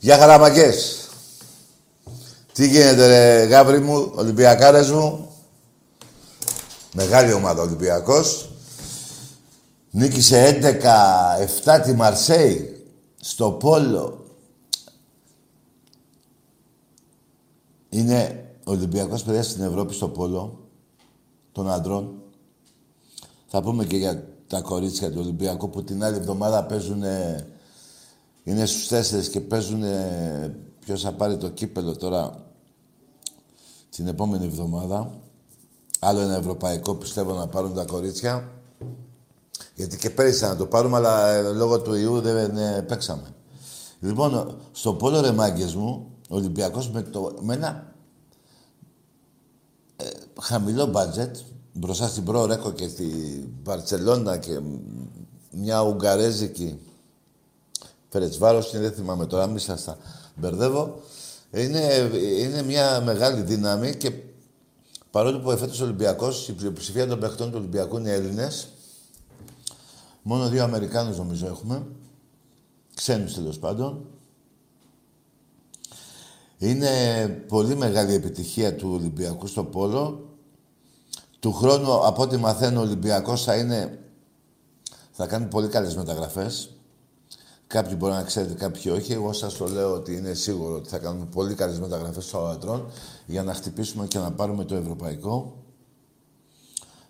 Γεια χαραμακές. Τι γίνεται ρε γάβρι μου, Ολυμπιακάρες μου. Μεγάλη ομάδα Ολυμπιακός. Νίκησε 11-7 τη Μαρσέη στο Πόλο. Είναι Ολυμπιακός παιδιά στην Ευρώπη στο Πόλο των αντρών. Θα πούμε και για τα κορίτσια του Ολυμπιακού που την άλλη εβδομάδα παίζουν είναι στους τέσσερις και παίζουν ποιος θα πάρει το κύπελο τώρα την επόμενη εβδομάδα. Άλλο ένα ευρωπαϊκό πιστεύω να πάρουν τα κορίτσια. Γιατί και πέρυσι να το πάρουμε, αλλά ε, λόγω του ιού δεν ε, παίξαμε. Λοιπόν, στο πόλο ρε μάγκες μου, ο Ολυμπιακός με, το, με ένα ε, χαμηλό μπάτζετ, μπροστά στην Προ Ρέκο και στη Βαρτσελώνα και μια Ουγγαρέζικη Φερετσβάρος, δεν θυμάμαι τώρα, μη σας τα μπερδεύω. Είναι, είναι μια μεγάλη δύναμη και παρόλο που εφέτος Ολυμπιακός, η πλειοψηφία των παιχτών του Ολυμπιακού είναι Έλληνες, μόνο δύο Αμερικάνους νομίζω έχουμε, ξένους τέλος πάντων. Είναι πολύ μεγάλη επιτυχία του Ολυμπιακού στο Πόλο. Του χρόνου, από ό,τι μαθαίνω, ο Ολυμπιακός θα είναι... Θα κάνει πολύ καλές μεταγραφές. Κάποιοι μπορεί να ξέρετε, κάποιοι όχι. Εγώ σας το λέω ότι είναι σίγουρο ότι θα κάνουμε πολύ καλές μεταγραφές στο Αρατρών για να χτυπήσουμε και να πάρουμε το ευρωπαϊκό.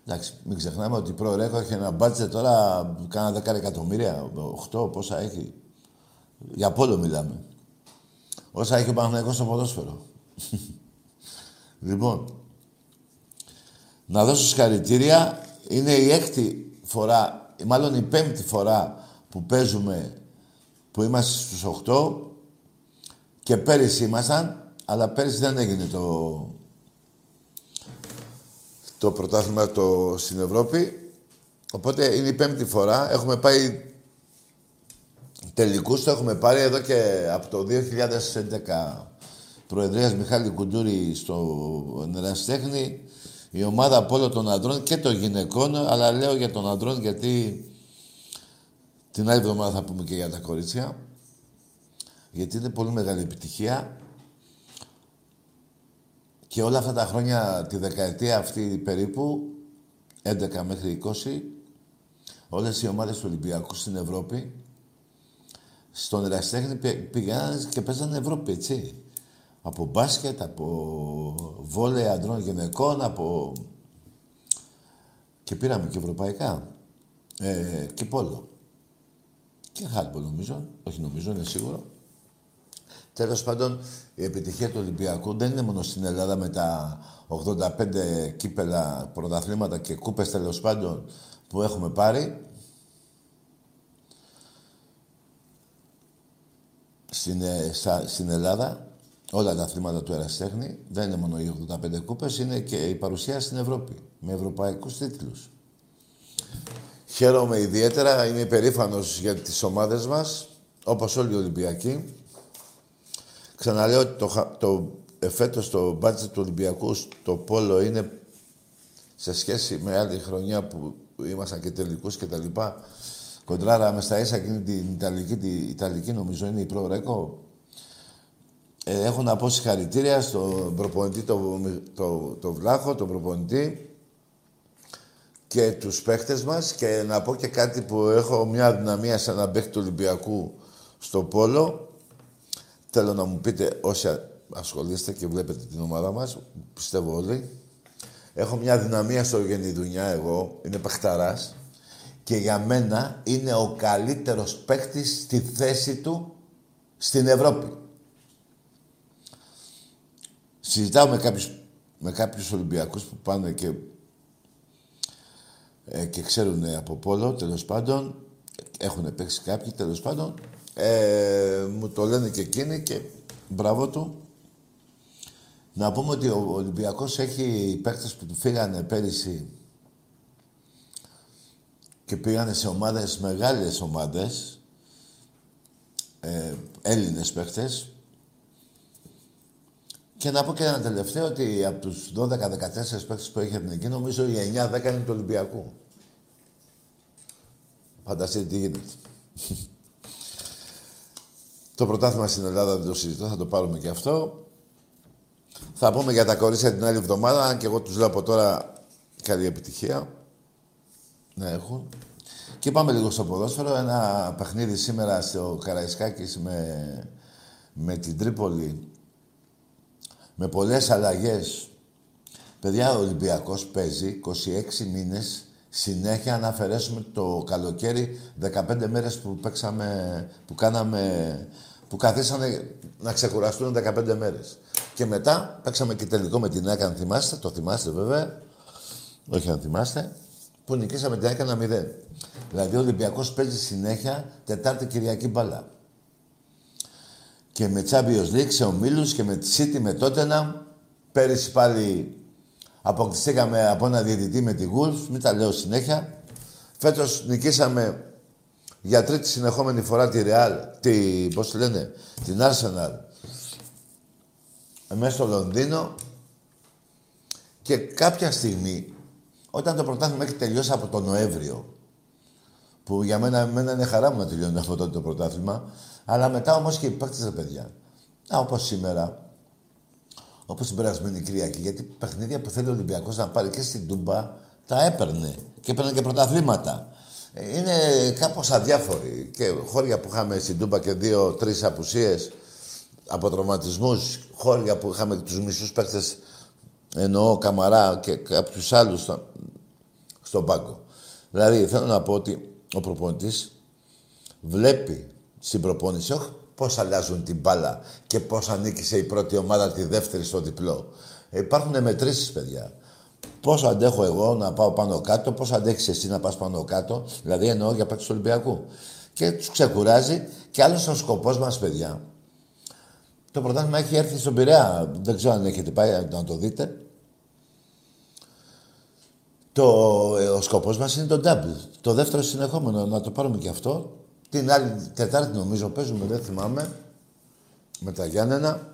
Εντάξει, μην ξεχνάμε ότι η ΠροΡέκο έχει ένα μπάτσε τώρα κάνα 10 εκατομμύρια, 8 πόσα έχει. Για πόλο μιλάμε. Όσα έχει ο Παναγενικό στο ποδόσφαιρο. λοιπόν, να δώσω συγχαρητήρια. Είναι η έκτη φορά, μάλλον η πέμπτη φορά που παίζουμε που είμαστε στους 8 και πέρυσι ήμασταν, αλλά πέρυσι δεν έγινε το, το πρωτάθλημα το, στην Ευρώπη. Οπότε είναι η πέμπτη φορά. Έχουμε πάει τελικούς, το έχουμε πάρει εδώ και από το 2011 Προεδρίας Μιχάλη Κουντούρη στο Νεραστέχνη Η ομάδα από όλο των ανδρών και των γυναικών, αλλά λέω για τον ανδρών γιατί την άλλη εβδομάδα θα πούμε και για τα κορίτσια. Γιατί είναι πολύ μεγάλη επιτυχία. Και όλα αυτά τα χρόνια, τη δεκαετία αυτή περίπου, 11 μέχρι 20, όλες οι ομάδες του Ολυμπιακού στην Ευρώπη, στον εραστέχνη πήγαιναν και παίζανε Ευρώπη, έτσι. Από μπάσκετ, από βόλεϊ αντρών γυναικών, από... Και πήραμε και ευρωπαϊκά. Ε, και πόλο. Και χάλπο νομίζω. Όχι νομίζω, είναι σίγουρο. Τέλος πάντων, η επιτυχία του Ολυμπιακού δεν είναι μόνο στην Ελλάδα με τα 85 κύπελα, πρωταθλήματα και κούπες τέλος πάντων που έχουμε πάρει. Στην, ε, στην Ελλάδα, όλα τα αθλήματα του Εραστέχνη, δεν είναι μόνο οι 85 κούπες, είναι και η παρουσία στην Ευρώπη, με ευρωπαϊκούς τίτλους. Χαίρομαι ιδιαίτερα, είμαι υπερήφανος για τις ομάδες μας, όπως όλοι οι Ολυμπιακοί. Ξαναλέω ότι το, το, εφέτος το μπάτζετ του Ολυμπιακού στο Πόλο είναι σε σχέση με άλλη χρονιά που ήμασταν και τελικούς και τα λοιπά. Κοντράραμε στα ίσα εκείνη την Ιταλική, την Ιταλική νομίζω είναι η προρέκο. Ε, έχω να πω συγχαρητήρια στον προπονητή, το, το, το Βλάχο, τον προπονητή και τους παίχτες μας και να πω και κάτι που έχω μια δυναμία σαν να παίχτη του Ολυμπιακού στο Πόλο Θέλω να μου πείτε όσοι ασχολείστε και βλέπετε την ομάδα μας, πιστεύω όλοι. Έχω μια δυναμία στο γενιδουνιά εγώ, είναι παιχταράς και για μένα είναι ο καλύτερος παίχτης στη θέση του στην Ευρώπη. Συζητάω με κάποιους, με κάποιους Ολυμπιακούς που πάνε και, ε, και ξέρουν από πόλο, τέλος πάντων. Έχουν παίξει κάποιοι, τέλος πάντων. Ε, μου το λένε και εκείνοι και μπράβο του. Να πούμε ότι ο Ολυμπιακός έχει παίκτες που του φύγανε πέρυσι και πήγανε σε ομάδες, μεγάλες ομάδες, ε, Έλληνες παίκτες. Και να πω και ένα τελευταίο ότι από τους 12-14 παίκτες που έχει εθνική, νομίζω οι 9-10 είναι του Ολυμπιακού. Φανταστείτε τι γίνεται. Το πρωτάθλημα στην Ελλάδα δεν το συζητώ, θα το πάρουμε και αυτό. Θα πούμε για τα κορίτσια την άλλη εβδομάδα, αν και εγώ τους λέω από τώρα καλή επιτυχία να έχουν. Και πάμε λίγο στο ποδόσφαιρο. Ένα παιχνίδι σήμερα στο Καραϊσκάκης με, με την Τρίπολη. Με πολλές αλλαγές. Παιδιά, ο Ολυμπιακός παίζει 26 μήνες συνέχεια να αφαιρέσουμε το καλοκαίρι 15 μέρες που παίξαμε, που κάναμε που καθίσανε να ξεκουραστούν 15 μέρες. Και μετά παίξαμε και τελικό με την ΑΕΚ, αν θυμάστε, το θυμάστε βέβαια, όχι αν θυμάστε, που νικήσαμε την ΑΕΚ ένα 0. Δηλαδή ο Ολυμπιακός παίζει συνέχεια Τετάρτη Κυριακή μπαλά. Και με Champions League σε ομίλους και με τη City με Τότενα. Πέρυσι πάλι αποκτηθήκαμε από ένα διαιτητή με τη Wolves, μην τα λέω συνέχεια. Φέτος νικήσαμε για τρίτη συνεχόμενη φορά τη Real, τη, πώς τη λένε, την Arsenal, μέσα στο Λονδίνο και κάποια στιγμή, όταν το πρωτάθλημα έχει τελειώσει από τον Νοέμβριο, που για μένα, μένα είναι χαρά μου να τελειώνει αυτό το πρωτάθλημα, αλλά μετά όμως και υπάρξει τα παιδιά. Α, όπως σήμερα, όπως την περασμένη Κυριακή, γιατί παιχνίδια που θέλει ο Ολυμπιακός να πάρει και στην Τούμπα, τα έπαιρνε. Και έπαιρνε και πρωταθλήματα είναι κάπως αδιάφοροι. Και χώρια που είχαμε στην Τούμπα και δύο-τρεις απουσίες από τραυματισμούς, χώρια που είχαμε τους μισούς παίκτες, εννοώ Καμαρά και κάποιους άλλους στο, στον πάγκο. Δηλαδή, θέλω να πω ότι ο προπονητής βλέπει στην προπόνηση, όχι πώς αλλάζουν την μπάλα και πώς ανήκει η πρώτη ομάδα τη δεύτερη στο διπλό. Υπάρχουν μετρήσεις, παιδιά. Πόσο αντέχω εγώ να πάω πάνω κάτω, πόσο αντέχεις εσύ να πας πάνω κάτω, δηλαδή εννοώ για παίκτη του Ολυμπιακού. Και τους ξεκουράζει και άλλος ο σκοπός μας, παιδιά. Το πρωτάθλημα έχει έρθει στον Πειραιά. Δεν ξέρω αν έχετε πάει να το δείτε. Το, ε, ο σκοπός μας είναι το double. Το δεύτερο συνεχόμενο, να το πάρουμε και αυτό. Την άλλη Τετάρτη νομίζω παίζουμε, δεν θυμάμαι. Με τα Γιάννενα.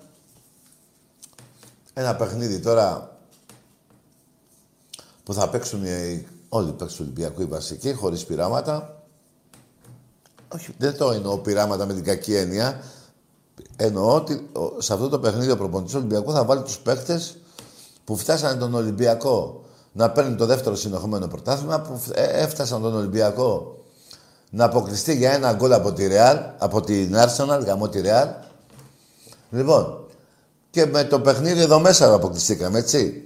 Ένα παιχνίδι τώρα που θα παίξουν οι, όλοι οι παίκτες του Ολυμπιακού, οι βασικοί, χωρίς πειράματα. Όχι, δεν το εννοώ πειράματα με την κακή έννοια. Εννοώ ότι σε αυτό το παιχνίδι ο προπονητής του Ολυμπιακού θα βάλει τους παίκτες που φτάσανε τον Ολυμπιακό να παίρνει το δεύτερο συνεχόμενο πρωτάθλημα, που ε, έφτασαν τον Ολυμπιακό να αποκλειστεί για ένα γκολ από τη Real, από την Arsenal, γαμό τη Real. Λοιπόν, και με το παιχνίδι εδώ μέσα αποκλειστήκαμε, έτσι.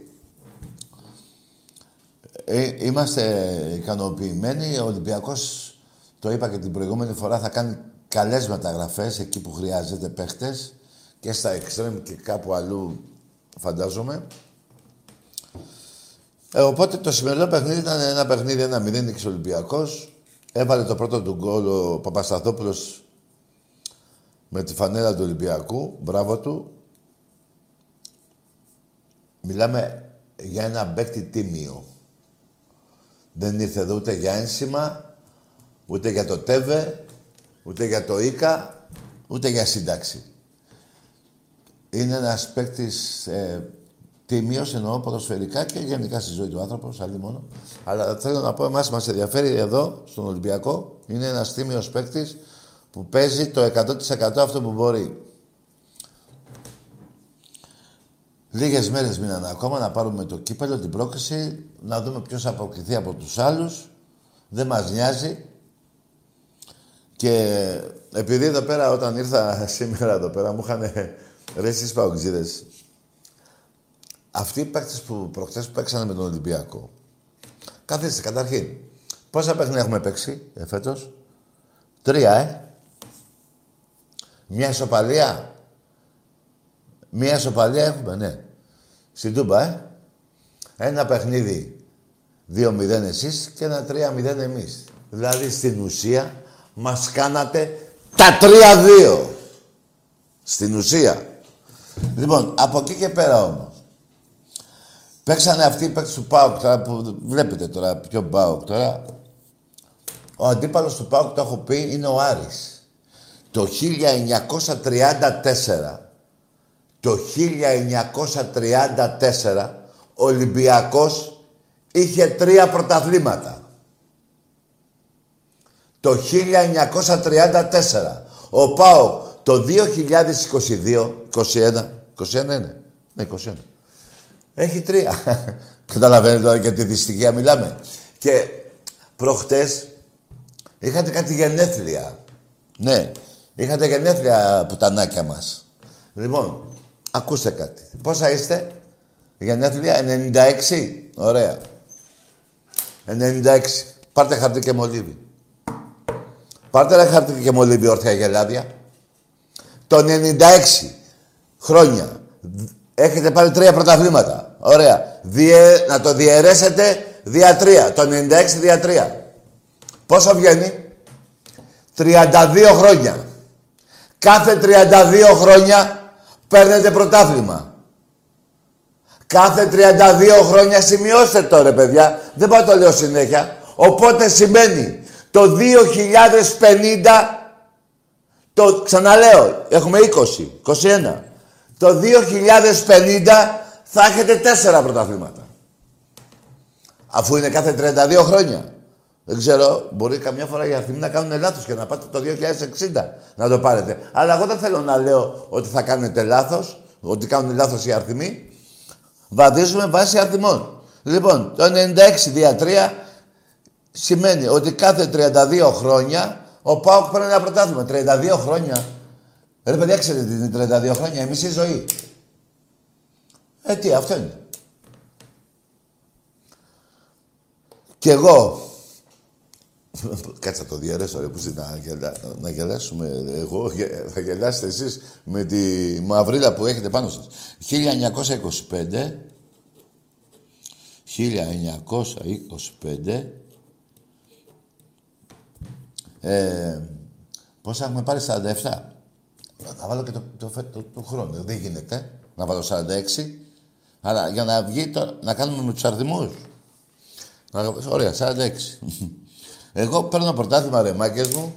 Ε, είμαστε ικανοποιημένοι. Ο Ολυμπιακός, το είπα και την προηγούμενη φορά, θα κάνει καλές μεταγραφές εκεί που χρειάζεται παίχτες και στα εξτρέμ και κάπου αλλού φαντάζομαι. Ε, οπότε το σημερινό παιχνίδι ήταν ένα παιχνίδι, ένα μηδέν νίκης Ολυμπιακός. Έβαλε το πρώτο του γκολ ο Παπασταθόπουλος με τη φανέλα του Ολυμπιακού. Μπράβο του. Μιλάμε για ένα παίκτη τίμιο. Δεν ήρθε εδώ ούτε για ένσημα, ούτε για το ΤΕΒΕ, ούτε για το ΙΚΑ, ούτε για σύνταξη. Είναι ένας παίκτης ε, τίμιο εννοώ ποδοσφαιρικά και γενικά στη ζωή του άνθρωπου, άλλη μόνο. Αλλά θέλω να πω, εμάς μας ενδιαφέρει εδώ, στον Ολυμπιακό, είναι ένας τίμιος παίκτης που παίζει το 100% αυτό που μπορεί. Λίγες μέρες μείναν ακόμα να πάρουμε το κύπελο, την πρόκληση, να δούμε ποιος θα αποκληθεί από τους άλλους. Δεν μας νοιάζει. Και επειδή εδώ πέρα, όταν ήρθα σήμερα εδώ πέρα, μου είχαν ρε εσείς παοξίδες. Αυτοί οι παίκτες που προχθές παίξανε με τον Ολυμπιακό. Καθίστε, καταρχήν. Πόσα παιχνίδια έχουμε παίξει εφέτος. Τρία, ε. Μια ισοπαλία. Μια ισοπαλία έχουμε, ναι. Στην Τούμπα, ε. Ένα παιχνίδι 2-0 εσείς και ένα 3-0 εμείς. Δηλαδή στην ουσία μας κάνατε τα 3-2. Στην ουσία. Λοιπόν, από εκεί και πέρα όμως. Παίξανε αυτοί οι παίκτες του ΠΑΟΚ τώρα που βλέπετε τώρα ποιο ΠΑΟΚ τώρα. Ο αντίπαλος του ΠΑΟΚ, το έχω πει, είναι ο Άρης. Το 1934, το 1934, ο Ολυμπιακός είχε τρία πρωταθλήματα. Το 1934. Ο ΠΑΟΚ το 2022, 21, 21 είναι. Ναι, 21. Έχει τρία. Καταλαβαίνετε τώρα για τη δυστυχία μιλάμε. Και προχτές είχατε κάτι γενέθλια. Ναι, είχατε γενέθλια πουτανάκια μας. Λοιπόν, ακούστε κάτι. Πόσα είστε, γενέθλια, 96. Ωραία. 96. Πάρτε χαρτί και μολύβι. Πάρτε ένα χαρτί και μολύβι όρθια γελάδια. Το 96 χρόνια έχετε πάρει τρία πρωταθλήματα. Ωραία. Διε... Να το διαιρέσετε δια τρία. Το 96 δια τρία. Πόσο βγαίνει; 32 χρόνια. Κάθε 32 χρόνια παίρνετε πρωτάθλημα. Κάθε 32 χρόνια σημειώστε τώρα, παιδιά. Δεν πάω το λέω συνέχεια. Οπότε σημαίνει το 2050, το ξαναλέω, έχουμε 20, 21. Το 2050 θα έχετε τέσσερα πρωταθλήματα. Αφού είναι κάθε 32 χρόνια. Δεν ξέρω, μπορεί καμιά φορά οι αριθμοί να κάνουν λάθος και να πάτε το 2060 να το πάρετε. Αλλά εγώ δεν θέλω να λέω ότι θα κάνετε λάθος, ότι κάνουν λάθος οι αριθμοί. Βαδίζουμε βάσει αριθμών. Λοιπόν, το 96 δια 3 σημαίνει ότι κάθε 32 χρόνια ο Πάοκ παίρνει ένα πρωτάθλημα. 32 χρόνια. Ρε παιδιά, ξέρετε τι είναι 32 χρόνια, εμείς η ζωή. Ε, τι, αυτό είναι. Κι εγώ... Κάτσε το διαρρέσω, ρε, που να, γελά, να γελάσουμε. Εγώ θα γελάσετε εσείς με τη μαυρίλα που έχετε πάνω σας. 1925... 1925... Ε, πόσα έχουμε πάρει 47. Θα βάλω και το, το, το, το χρόνο. Δεν γίνεται να βάλω 46. Αλλά για να βγει το, να κάνουμε με τους αριθμού. Ωραία, 46. Εγώ παίρνω πρωτάθλημα ρε μάκες μου.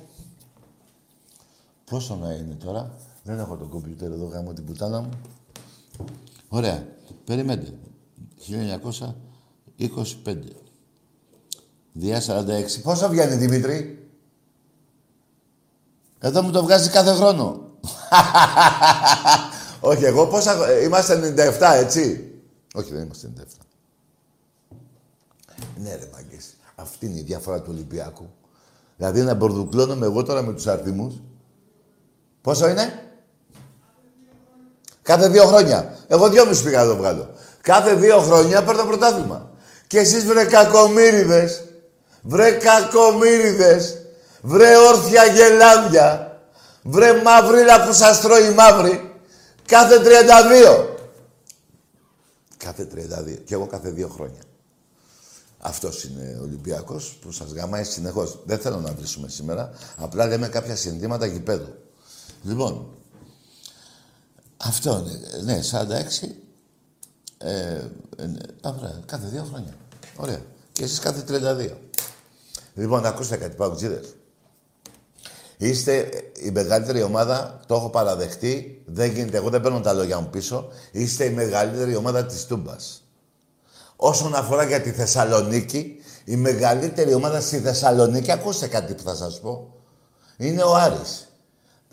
Πόσο να είναι τώρα; Δεν έχω το κομπιούτερ εδώ γάμω την πουτάνα μου. Ωραία. Περιμένετε. 1900. 25. Διά 46. Πόσο βγαίνει, Δημήτρη; Εδώ μου το βγάζει κάθε χρόνο. Όχι, εγώ πόσα... Είμαστε 97, έτσι. Όχι, δεν είμαστε 97. Ναι, ρε μαγκές. Αυτή είναι η διαφορά του Ολυμπιακού. Δηλαδή να μπορδουκλώνομαι εγώ τώρα με τους αριθμούς. Πόσο είναι; Κάθε δύο χρόνια. Εγώ δυόμιση πήγα να το βγάλω. Κάθε δύο χρόνια παίρνω πρωτάθλημα. Και εσείς βρε κακομύριδες, βρε κακομύριδες, βρε όρθια γελάδια, βρε μαύριλα που σας τρώει μαύρη, κάθε 32. Κάθε 32. Και εγώ κάθε δύο χρόνια. Αυτός είναι ο Ολυμπιακός που σας γαμάει συνεχώς. Δεν θέλω να βρίσκουμε σήμερα. Απλά λέμε κάποια συνθήματα γηπέδου. Λοιπόν, αυτό είναι. Ναι, 46. Ε, ε, κάθε δύο χρόνια. Ωραία. Και εσείς κάθε 32. Λοιπόν, ακούστε κάτι, παγκοτζίδες. Είστε η μεγαλύτερη ομάδα, το έχω παραδεχτεί, δεν γίνεται, εγώ δεν παίρνω τα λόγια μου πίσω. Είστε η μεγαλύτερη ομάδα της Τούμπας. Όσον αφορά για τη Θεσσαλονίκη, η μεγαλύτερη ομάδα στη Θεσσαλονίκη, ακούστε κάτι που θα σας πω, είναι ο Άρης.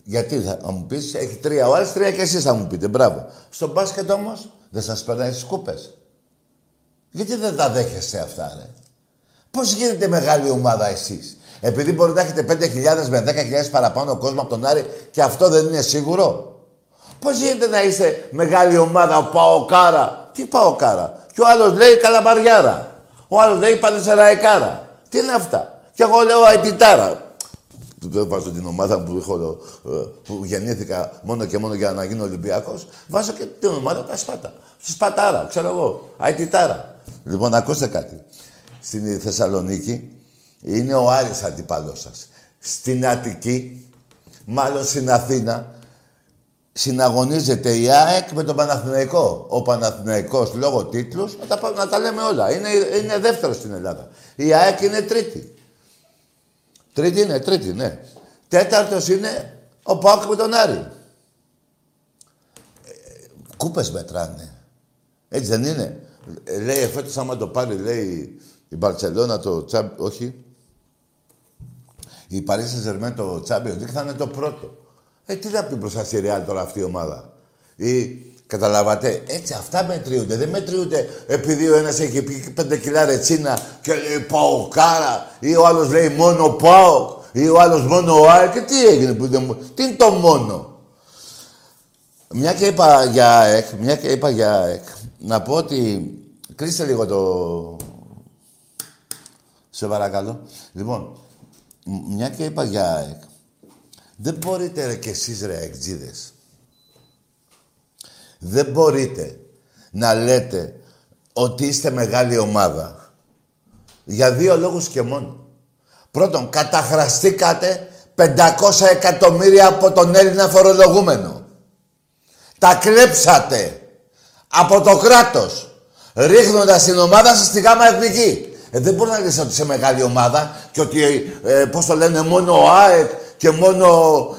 Γιατί θα μου πεις, έχει τρία ο Άρης, τρία και εσείς θα μου πείτε, μπράβο. Στο μπάσκετ όμως, δεν σας περνάει στις κούπες. Γιατί δεν τα δέχεστε αυτά, ρε; Πώς γίνεται μεγάλη ομάδα εσείς; Επειδή μπορείτε να έχετε 5.000 με 10.000 παραπάνω κόσμο από τον Άρη και αυτό δεν είναι σίγουρο. Πώς γίνεται να είστε μεγάλη ομάδα, ο Παοκάρα; Τι Παοκάρα; Και ο άλλος λέει Καλαμπαριάρα. Ο άλλος λέει Πανεσεραϊκάρα. Τι είναι αυτά; Και εγώ λέω Αιτητάρα. Δεν βάζω την ομάδα που, έχω, ε, που γεννήθηκα μόνο και μόνο για να γίνω Ολυμπιακός. Βάζω και την ομάδα τα Σπάτα. Σπατάρα, ξέρω εγώ. Αιτητάρα. Λοιπόν, ακούστε κάτι. Στην Θεσσαλονίκη είναι ο Άρης αντιπάλος σας. Στην Αττική, μάλλον στην Αθήνα, συναγωνίζεται η ΑΕΚ με τον Παναθηναϊκό. Ο Παναθηναϊκός λόγω τίτλους, να τα, να τα λέμε όλα, είναι, είναι δεύτερος στην Ελλάδα. Η ΑΕΚ είναι τρίτη. Τρίτη είναι, τρίτη, ναι. Τέταρτος είναι ο ΠΑΟΚ με τον Άρη. Ε, κούπες μετράνε. Έτσι δεν είναι. Λέει εφέτος άμα το πάρει, λέει η Μπαρτσελώνα το τσάμπι... Όχι. Η Παρίσι Ζερμέν το τσάμπι, θα είναι το πρώτο. Ε, τι θα πει μπροστά στη Ρεάλ τώρα αυτή η ομάδα; Ή, καταλάβατε, έτσι αυτά μετριούνται. Δεν μετριούνται επειδή ο ένας έχει πει πέντε κιλά ρετσίνα και λέει πάω κάρα ή ο άλλος λέει μόνο πάω ή ο άλλος μόνο ο Άι και τι έγινε που δεν μου... Τι είναι το μόνο; Μια και είπα για ΕΚ, μια και είπα για ΕΚ, να πω ότι... Κλείστε λίγο το... Σε παρακαλώ. Λοιπόν, μια και είπα για ΕΚ, δεν μπορείτε ρε κι εσείς ρε εκτζίδες. Δεν μπορείτε να λέτε ότι είστε μεγάλη ομάδα. Για δύο λόγους και μόνο. Πρώτον, καταχραστήκατε 500 εκατομμύρια από τον Έλληνα φορολογούμενο. Τα κλέψατε από το κράτος, ρίχνοντας την ομάδα σας στη γάμα εθνική. Ε, δεν μπορείς να λες ότι είσαι μεγάλη ομάδα και ότι, ε, πώς το λένε, μόνο ο ΑΕΚ και μόνο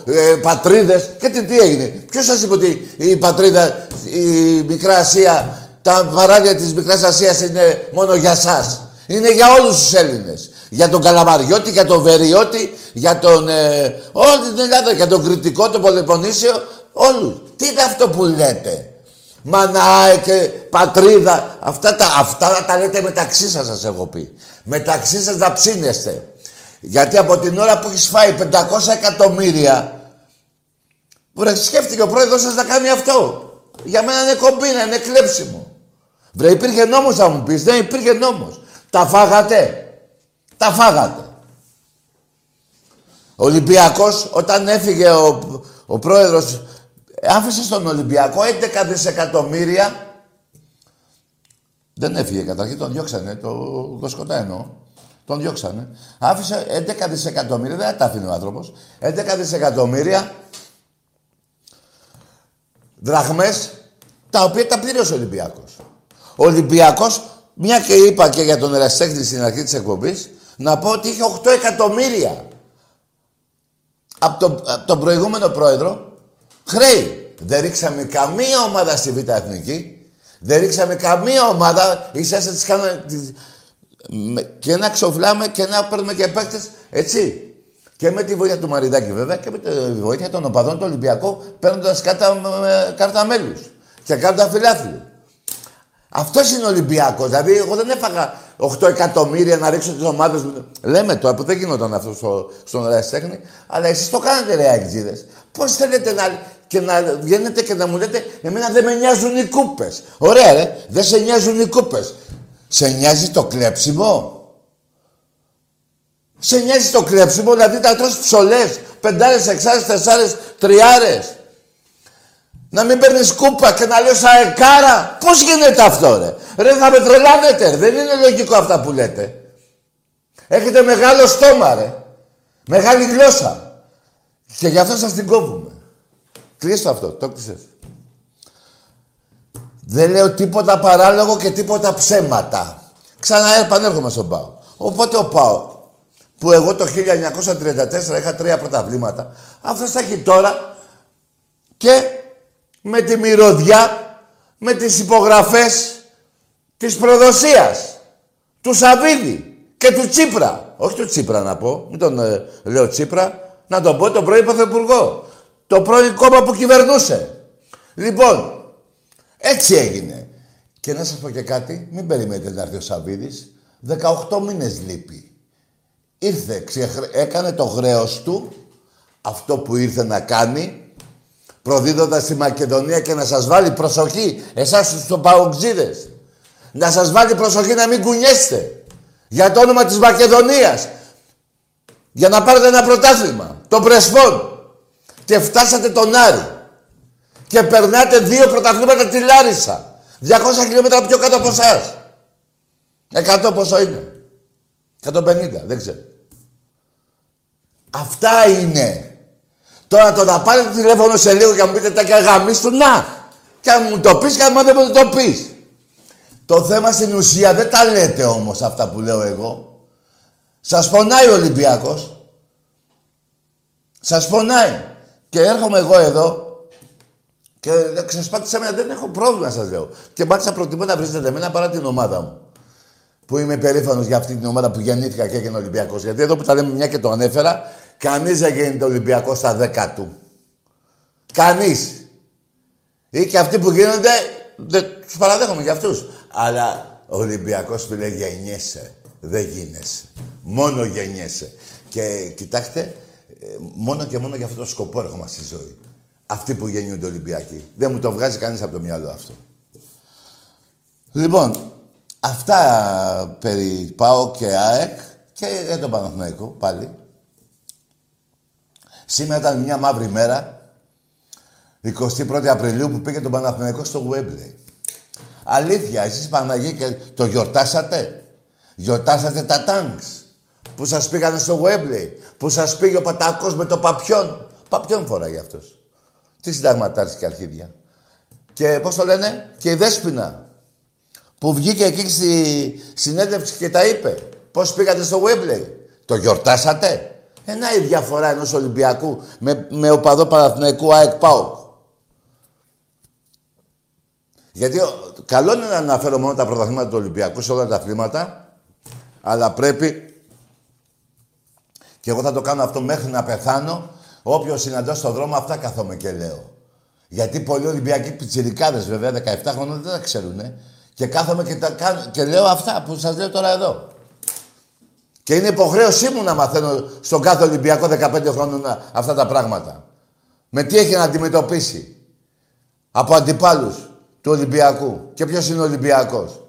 ε, πατρίδες. Και τι, τι έγινε; Ποιος σας είπε ότι η πατρίδα, η Μικρά Ασία, τα παράδια της Μικράς Ασίας είναι μόνο για σας; Είναι για όλους τους Έλληνες. Για τον Καλαμαριώτη, για τον Βεριώτη, για τον... Ε, όλη την Ελλάδα, για τον Κρητικό, τον Πολεπονίσιο, όλους. Τι είναι αυτό που λέτε; Μανάε και πατρίδα. Αυτά τα, αυτά τα λέτε μεταξύ σας, σας έχω πει. Μεταξύ σας να ψήνεστε. Γιατί από την ώρα που έχεις φάει 500 εκατομμύρια, Βρε, σκέφτηκε ο πρόεδρος σας να κάνει αυτό. Για μένα είναι κομπίνα, είναι κλέψιμο. Βρε, υπήρχε νόμος θα μου πεις. Δεν υπήρχε νόμος. Τα φάγατε. Τα φάγατε. Ο Ολυμπιακός, όταν έφυγε ο, ο πρόεδρος, άφησε στον Ολυμπιακό 11 δισεκατομμύρια. Δεν έφυγε καταρχήν, τον διώξανε, το Κοσκοτά εννοώ. Τον διώξανε. Άφησε 11 δισεκατομμύρια, δεν τα αφήνει ο άνθρωπος. 11 δισεκατομμύρια δραχμές, τα οποία τα πλήρωσε ο Ολυμπιακός. Ο Ολυμπιακός, μια και είπα και για τον Εραστέχνη στην αρχή της εκπομπής, να πω ότι είχε 8 εκατομμύρια από, το, τον προηγούμενο πρόεδρο χρέη. Δεν ρίξαμε καμία ομάδα στη Β' Εθνική. Δεν ρίξαμε καμία ομάδα. Είσαστε τις κάναμε... Και να ξοφλάμε και να παίρνουμε και παίκτες, έτσι. Και με τη βοήθεια του Μαριδάκη βέβαια και με τη βοήθεια των οπαδών του Ολυμπιακού παίρνοντας κάρτα, κάρτα μέλους και κάρτα φιλάθλου. Αυτός είναι ο Ολυμπιακός. Δηλαδή, εγώ δεν έφαγα 8 εκατομμύρια να ρίξω τις ομάδες μου. Λέμε τώρα που δεν γινόταν αυτό στο, στον Ρέστέχνη, αλλά εσείς το κάνετε, ρε Αγγλίδες. Πώς θέλετε να, και να βγαίνετε και να μου λέτε, Εμένα δεν με νοιάζουν οι κούπες. Ωραία, ρε, δεν σε νοιάζουν οι κούπες. Σε νοιάζει το κλέψιμο. Σε νοιάζει το κλέψιμο, δηλαδή τα τρως ψωλές, πεντάρες, εξάρες, τεσσάρες, τριάρες. Να μην παίρνεις κούπα και να λέω εκάρα. Πώς γίνεται αυτό ρε; Ρε θα με τρελάνετε. Δεν είναι λογικό αυτά που λέτε. Έχετε μεγάλο στόμα ρε. Μεγάλη γλώσσα. Και γι' αυτό σας την κόβουμε. Κλείστο αυτό. Το κλείσες. Δεν λέω τίποτα παράλογο και τίποτα ψέματα. Ξανά επανέρχομαι στον Πάο. Οπότε ο Πάο που εγώ το 1934 είχα τρία πρωταβλήματα, αυτός θα έχει τώρα και με τη μυρωδιά, με τις υπογραφές της προδοσίας, του Σαββίδη και του Τσίπρα. Όχι του Τσίπρα να πω, μην τον ε, λέω Τσίπρα, να τον πω τον πρώην Πρωθυπουργό. Το πρώην κόμμα που κυβερνούσε. Λοιπόν, έτσι έγινε. Και να σας πω και κάτι, μην περιμένετε να έρθει ο Σαββίδης. 18 μήνες λείπει ήρθε, έκανε το χρέος του, αυτό που ήρθε να κάνει, προδίδοντας τη Μακεδονία και να σας βάλει προσοχή, εσάς τους παοξίδες, να σας βάλει προσοχή να μην κουνιέστε, για το όνομα της Μακεδονίας, για να πάρετε ένα πρωτάθλημα, το Πρεσφόν. Και φτάσατε τον Άρη. Και περνάτε δύο πρωταθλήματα τη Λάρισα. 200 χιλιόμετρα πιο κάτω από εσάς. 100 πόσο είναι. 150, δεν ξέρω. Αυτά είναι. Τώρα το να πάρετε τηλέφωνο σε λίγο και να μου πείτε τα και του, να. Και αν μου το πεις και αν δεν μου το πεις. Το θέμα στην ουσία δεν τα λέτε όμως αυτά που λέω εγώ. Σας πονάει ο Ολυμπιακός. Σας πονάει. Και έρχομαι εγώ εδώ και ξεσπάτησα με δεν έχω πρόβλημα σας λέω. Και μάλιστα προτιμώ να βρίσκετε εμένα παρά την ομάδα μου που είμαι περήφανο για αυτή την ομάδα που γεννήθηκα και έγινε Ολυμπιακός. Γιατί εδώ που τα λέμε μια και το ανέφερα, κανείς δεν γίνεται Ολυμπιακό στα δέκα του. Κανείς. Ή και αυτοί που γίνονται, τους παραδέχομαι για αυτούς. Αλλά ο Ολυμπιακός φίλε γεννιέσαι. Δεν γίνεσαι. Μόνο γεννιέσαι. Και κοιτάξτε, ε, μόνο και μόνο για αυτό το σκοπό έρχομαι στη ζωή. Αυτοί που γεννιούνται Ολυμπιακοί. Δεν μου το βγάζει κανείς από το μυαλό αυτό. Λοιπόν, Αυτά περί ΠΑΟ και ΑΕΚ και για τον Παναθηναϊκό πάλι. Σήμερα ήταν μια μαύρη μέρα, 21 Απριλίου που πήγε τον Παναθηναϊκό στο Wembley. Αλήθεια, εσείς Παναγί και το γιορτάσατε; Γιορτάσατε τα τάγκς που σας πήγανε στο Wembley. Που σας πήγε ο Πατάκος με το παπιόν; Παπιόν φοράει αυτός. Τι συνταγματάρες και αρχίδια. Και πώς το λένε, και η Δέσποινα που βγήκε εκεί στη συνέντευξη και τα είπε. Πώς πήγατε στο Wembley; Το γιορτάσατε; Ένα η διαφορά ενός Ολυμπιακού με, με οπαδό Παναθηναϊκού ΑΕΚ ΠΑΟΚ. Γιατί καλό είναι να αναφέρω μόνο τα πρωταθλήματα του Ολυμπιακού σε όλα τα αθλήματα, αλλά πρέπει και εγώ θα το κάνω αυτό μέχρι να πεθάνω. Όποιος συναντώ στον δρόμο, αυτά καθόμαι και λέω. Γιατί πολλοί Ολυμπιακοί πιτσιρικάδες βέβαια, 17 χρόνια δεν τα ξέρουν. Και κάθομαι και, τα και λέω αυτά που σας λέω τώρα εδώ. Και είναι υποχρέωσή μου να μαθαίνω στον κάθε Ολυμπιακό 15 χρόνων αυτά τα πράγματα. Με τι έχει να αντιμετωπίσει; Από αντιπάλους του Ολυμπιακού. Και ποιος είναι ο Ολυμπιακός;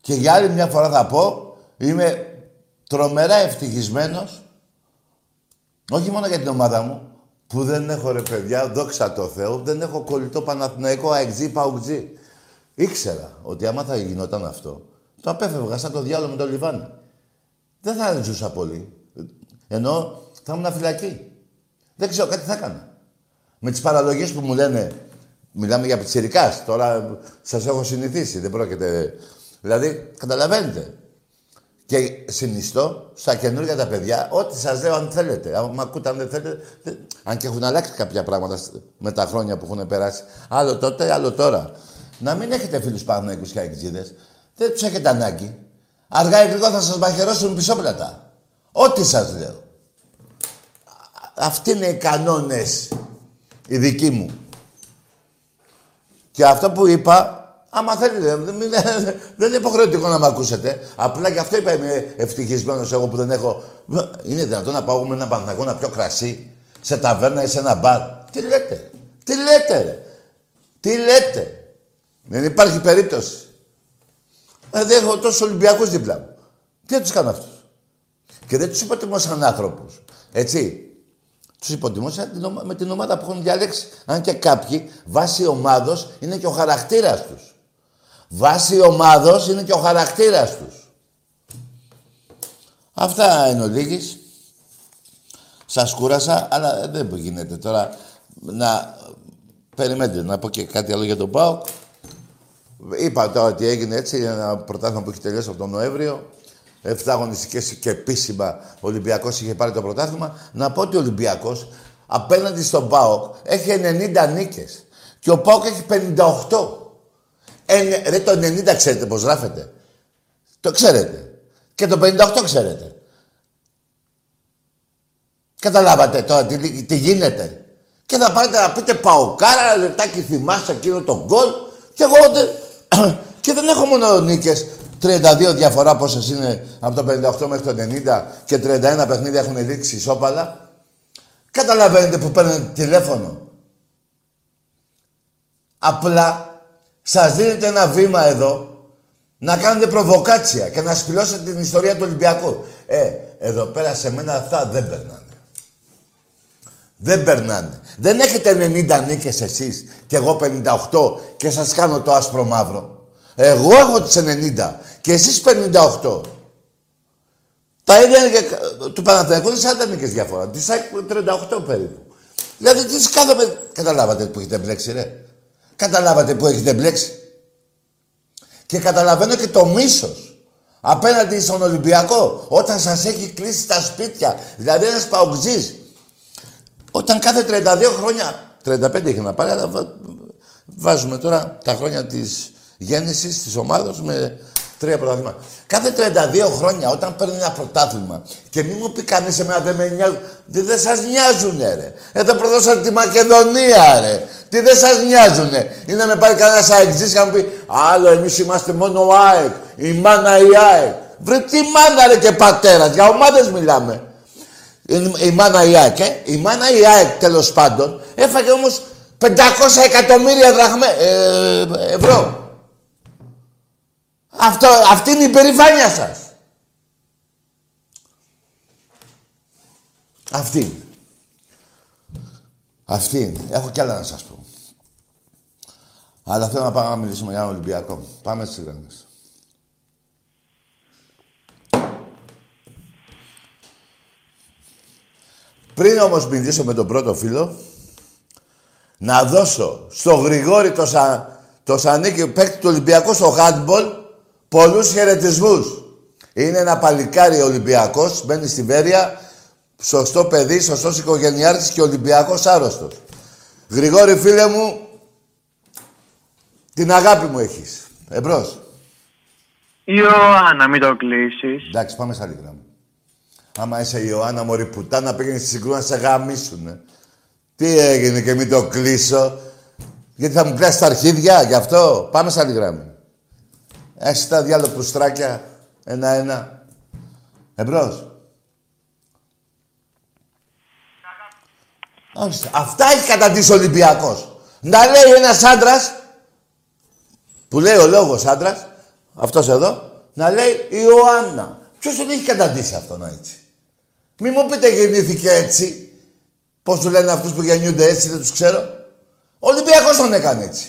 Και για άλλη μια φορά θα πω, είμαι τρομερά ευτυχισμένος, όχι μόνο για την ομάδα μου, που δεν έχω ρε παιδιά, δόξα τω Θεώ, δεν έχω κολλητό Παναθηναϊκό αεξί παουτζή. Ήξερα ότι άμα θα γινόταν αυτό, το απέφευγα σαν το διάλογο με τον Λιβάνι. Δεν θα ζούσα πολύ. Ενώ θα ήμουν φυλακή. Δεν ξέρω, κάτι θα έκανα. Με τις παραλογίες που μου λένε, μιλάμε για πιτσιρικάς, τώρα σας έχω συνηθίσει, δεν πρόκειται... Δηλαδή, καταλαβαίνετε. Και συνιστώ στα καινούργια τα παιδιά, ό,τι σας λέω αν θέλετε. Αν με ακούτε, αν δεν θέλετε. Αν και έχουν αλλάξει κάποια πράγματα με τα χρόνια που έχουν περάσει. Άλλο τότε, άλλο τώρα. Να μην έχετε φίλους Παναγικούς και Αγγλίδες. Δεν τους έχετε ανάγκη. Αργά ή γρήγορα θα σας μαχαιρώσουν πισόπλατα. Ό,τι σας λέω. Αυτοί είναι οι κανόνες οι δικοί μου. Και αυτό που είπα, άμα θέλετε, δεν είναι υποχρεωτικό να με ακούσετε. Απλά γι' αυτό είπα είμαι ευτυχισμένος εγώ που δεν έχω. Είναι δυνατόν να πάω με ένα Παναγό να πιω κρασί σε ταβέρνα ή σε ένα μπαρ. Τι λέτε, τι λέτε, ρε. τι λέτε. Δεν υπάρχει περίπτωση. Ε, δεν έχω τόσους Ολυμπιακούς δίπλα μου. Τι θα τους κάνω αυτούς; Και δεν τους υποτιμώ σαν άνθρωπου. Έτσι. Τους υποτιμούσα με την ομάδα που έχουν διαλέξει. Αν και κάποιοι, βάσει ομάδος, είναι και ο χαρακτήρας τους. Βάσει ομάδος είναι και ο χαρακτήρας τους. Αυτά είναι ο Λίγης. Σας κούρασα, αλλά δεν γίνεται τώρα να... Περιμένετε, να πω και κάτι άλλο για τον ΠΑΟΚ. Είπα τώρα ότι έγινε έτσι, ένα πρωτάθλημα που έχει τελειώσει από τον Νοέμβριο. 7 αγωνιστικέ και επίσημα ο Ολυμπιακός είχε πάρει το πρωτάθλημα. Να πω ότι ο Ολυμπιακός απέναντι στον ΠΑΟΚ έχει 90 νίκες. Και ο ΠΑΟΚ έχει 58. Ε, ρε το 90 ξέρετε πώς γράφεται. Το ξέρετε. Και το 58 ξέρετε. Καταλάβατε τώρα τι, τι γίνεται. Και θα πάρετε να πείτε Παοκάρα, λεπτάκι θυμάστε εκείνο το γκολ. Και εγώ και δεν έχω μόνο νίκες 32 διαφορά πόσες είναι από το 58 μέχρι το 90 και 31 παιχνίδια έχουν λήξει ισόπαλα. Καταλαβαίνετε που παίρνετε τηλέφωνο. Απλά σας δίνετε ένα βήμα εδώ να κάνετε προβοκάτσια και να σπηλώσετε την ιστορία του Ολυμπιακού. Ε, εδώ πέρα σε μένα αυτά δεν περνάνε. Δεν περνάνε. Δεν έχετε 90 νίκες εσείς και εγώ 58 και σας κάνω το άσπρο μαύρο. Εγώ έχω τις 90 και εσείς 58. Τα ίδια είναι και του Παναθηναϊκού είναι 40 νίκες διαφορά. Της 38 περίπου. Δηλαδή τι κάθομαι... Καταλάβατε που έχετε μπλέξει ρε. Καταλάβατε που έχετε μπλέξει. Και καταλαβαίνω και το μίσος. Απέναντι στον Ολυμπιακό. Όταν σας έχει κλείσει τα σπίτια. Δηλαδή ένας παοξής. Όταν κάθε 32 χρόνια... 35 έχει να πάρει, αλλά βάζουμε τώρα τα χρόνια της γέννησης της ομάδας με τρία πρωτάθλημα. Κάθε 32 χρόνια όταν παίρνει ένα πρωτάθλημα και μην μου πει κανείς εμένα δεν με νοιάζουν. Τι δεν σας νοιάζουνε, ρε. Εδώ προδώσατε τη Μακεδονία, ρε. Τι δεν σας νοιάζουνε. Είναι να με πάρει κανένας αεξή και να μου πει Άλλο, εμείς είμαστε μόνο ο ΑΕΚ. Η μάνα η ΑΕΚ. Βρε τι μάνα, ρε και πατέρας. Για ομάδες μιλάμε. Η, μάνα η ΑΕΚ, ε. Η μάνα η ΑΕΚ τέλος πάντων έφαγε όμως 500 εκατομμύρια δραχμέ, ε, ευρώ. Αυτό, αυτή είναι η περηφάνεια σας. Αυτή. Αυτή Έχω κι άλλα να σας πω. Αλλά θέλω να πάμε να μιλήσουμε για ένα Ολυμπιακό. Πάμε στις γραμμές. Πριν όμως μιλήσω με τον πρώτο φίλο, να δώσω στο Γρηγόρη το, σα, το Σανίκη παίκτη του Ολυμπιακού στο handball Πολλούς χαιρετισμούς. Είναι ένα παλικάρι Ολυμπιακός, μένει στη Βέρεια, σωστό παιδί, σωστός οικογενειάρχης και Ολυμπιακός άρρωστος. Γρηγόρη φίλε μου, την αγάπη μου έχεις. Εμπρός. Ιωάννα, μην το κλείσεις. Εντάξει, πάμε στα λίγα μου. Άμα είσαι Ιωάννα, μωρή πουτάνα, πήγαινε στη συγκρού να σε γαμίσουνε. Τι έγινε και μην το κλείσω. Γιατί θα μου κλάσεις τα αρχίδια, γι' αυτό; Πάμε στα λίγα μου. Έχεις τα διάλογο πουστράκια, ένα-ένα. Εμπρός. Όχι. Αυτά έχει καταντήσει ο Ολυμπιακός. Να λέει ένας άντρας, που λέει ο λόγος άντρας, αυτός εδώ, να λέει Ιωάννα. Ποιος τον έχει καταντήσει αυτόν έτσι; Μη μου πείτε γεννήθηκε έτσι. Πώς του λένε αυτούς που γεννιούνται έτσι, δεν τους ξέρω. Ο Ολυμπιακός τον έκανε έτσι.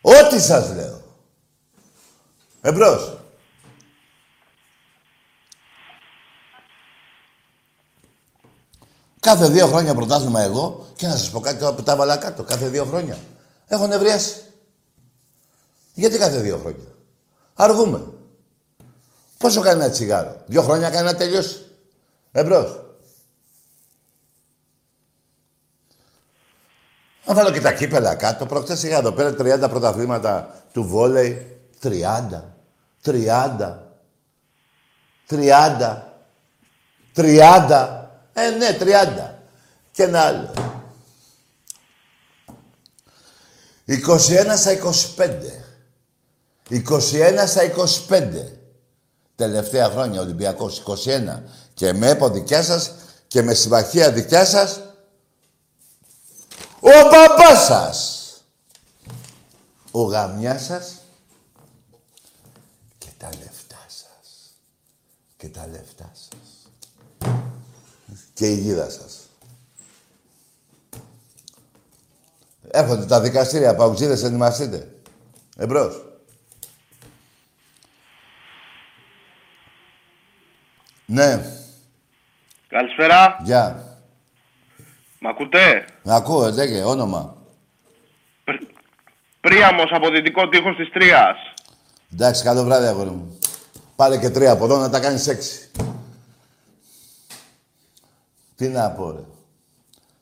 Ό,τι σας λέω. Εμπρός. Κάθε δύο χρόνια πρωτάθλημα εγώ και να σας πω κάτι που τα βάλα κάτω. Κάθε δύο χρόνια. Έχω νευριάσει. Γιατί κάθε δύο χρόνια. Αργούμε. Πόσο κάνει ένα τσιγάρο; Δύο χρόνια κάνει να τελειώσει. Εμπρός. Να βάλω και τα κύπελα κάτω. Προχτές είχα εδώ πέρα 30 πρωταθλήματα του βόλεϊ. 30. 30. 30. 30. Ε, ναι, 30. Και ένα άλλο. 21 στα 25. 21 στα 25. Τελευταία χρόνια Ολυμπιακός 21. Και με έπο δικιά σας και με συμμαχία δικιά σας ο μπαμπάς σας. Ο γαμιάς σας και τα λεφτά σας. Και τα λεφτά σας. Και η γίδα σας. Έρχονται τα δικαστήρια, παουξίδες, ενημαστείτε. Εμπρός. Ναι. Καλησπέρα. Γεια. Μ' ακούτε; Να ακούω, λέγε, όνομα. Πρίαμος από δυτικό τείχος της Τρίας. Εντάξει, καλό βράδυ, αγόρι μου. Πάρε και τρία από εδώ να τα κάνεις έξι. Τι να πω, ρε.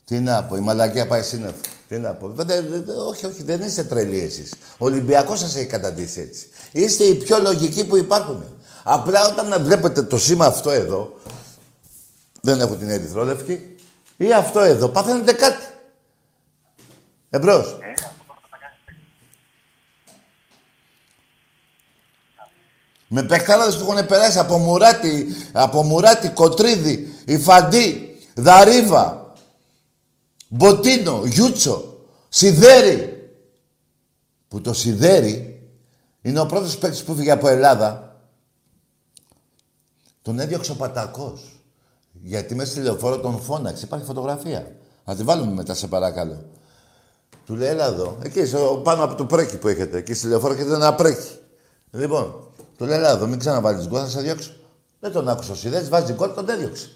Τι να πω, η μαλακία πάει σύννεφο. Τι να πω. Δε, δε, δε, όχι, όχι, δεν είστε τρελοί εσείς. Ο Ολυμπιακός σας έχει καταντήσει έτσι. Είστε οι πιο λογικοί που υπάρχουν. Απλά όταν βλέπετε το σήμα αυτό εδώ, δεν έχω την ερυθρόλευκη, ή αυτό εδώ, παθαίνετε κάτι. Εμπρός. Με παιχτάραδες που έχουν περάσει από Μουράτη, από Μουράτη, Κοτρίδη, Ιφαντή, Δαρίβα, Μποτίνο, Γιούτσο, Σιδέρι. Που το Σιδέρι είναι ο πρώτος παίκτης που φύγε από Ελλάδα. Τον έδιωξε ο Πατακός. Γιατί μέσα στη λεωφόρο τον φώναξε. Υπάρχει φωτογραφία. Να τη βάλουμε μετά, σε παρακαλώ. Του λέει, έλα εδώ. Εκεί, στο, πάνω από το πρέκι που έχετε. Εκεί στη λεωφόρο έχετε ένα πρέκι. Λοιπόν, του λέει, έλα εδώ, μην ξαναβάλεις γκολ, θα σε διώξω. Δεν τον άκουσα ο Σιδές, βάζει γκολ, τον έδιωξε.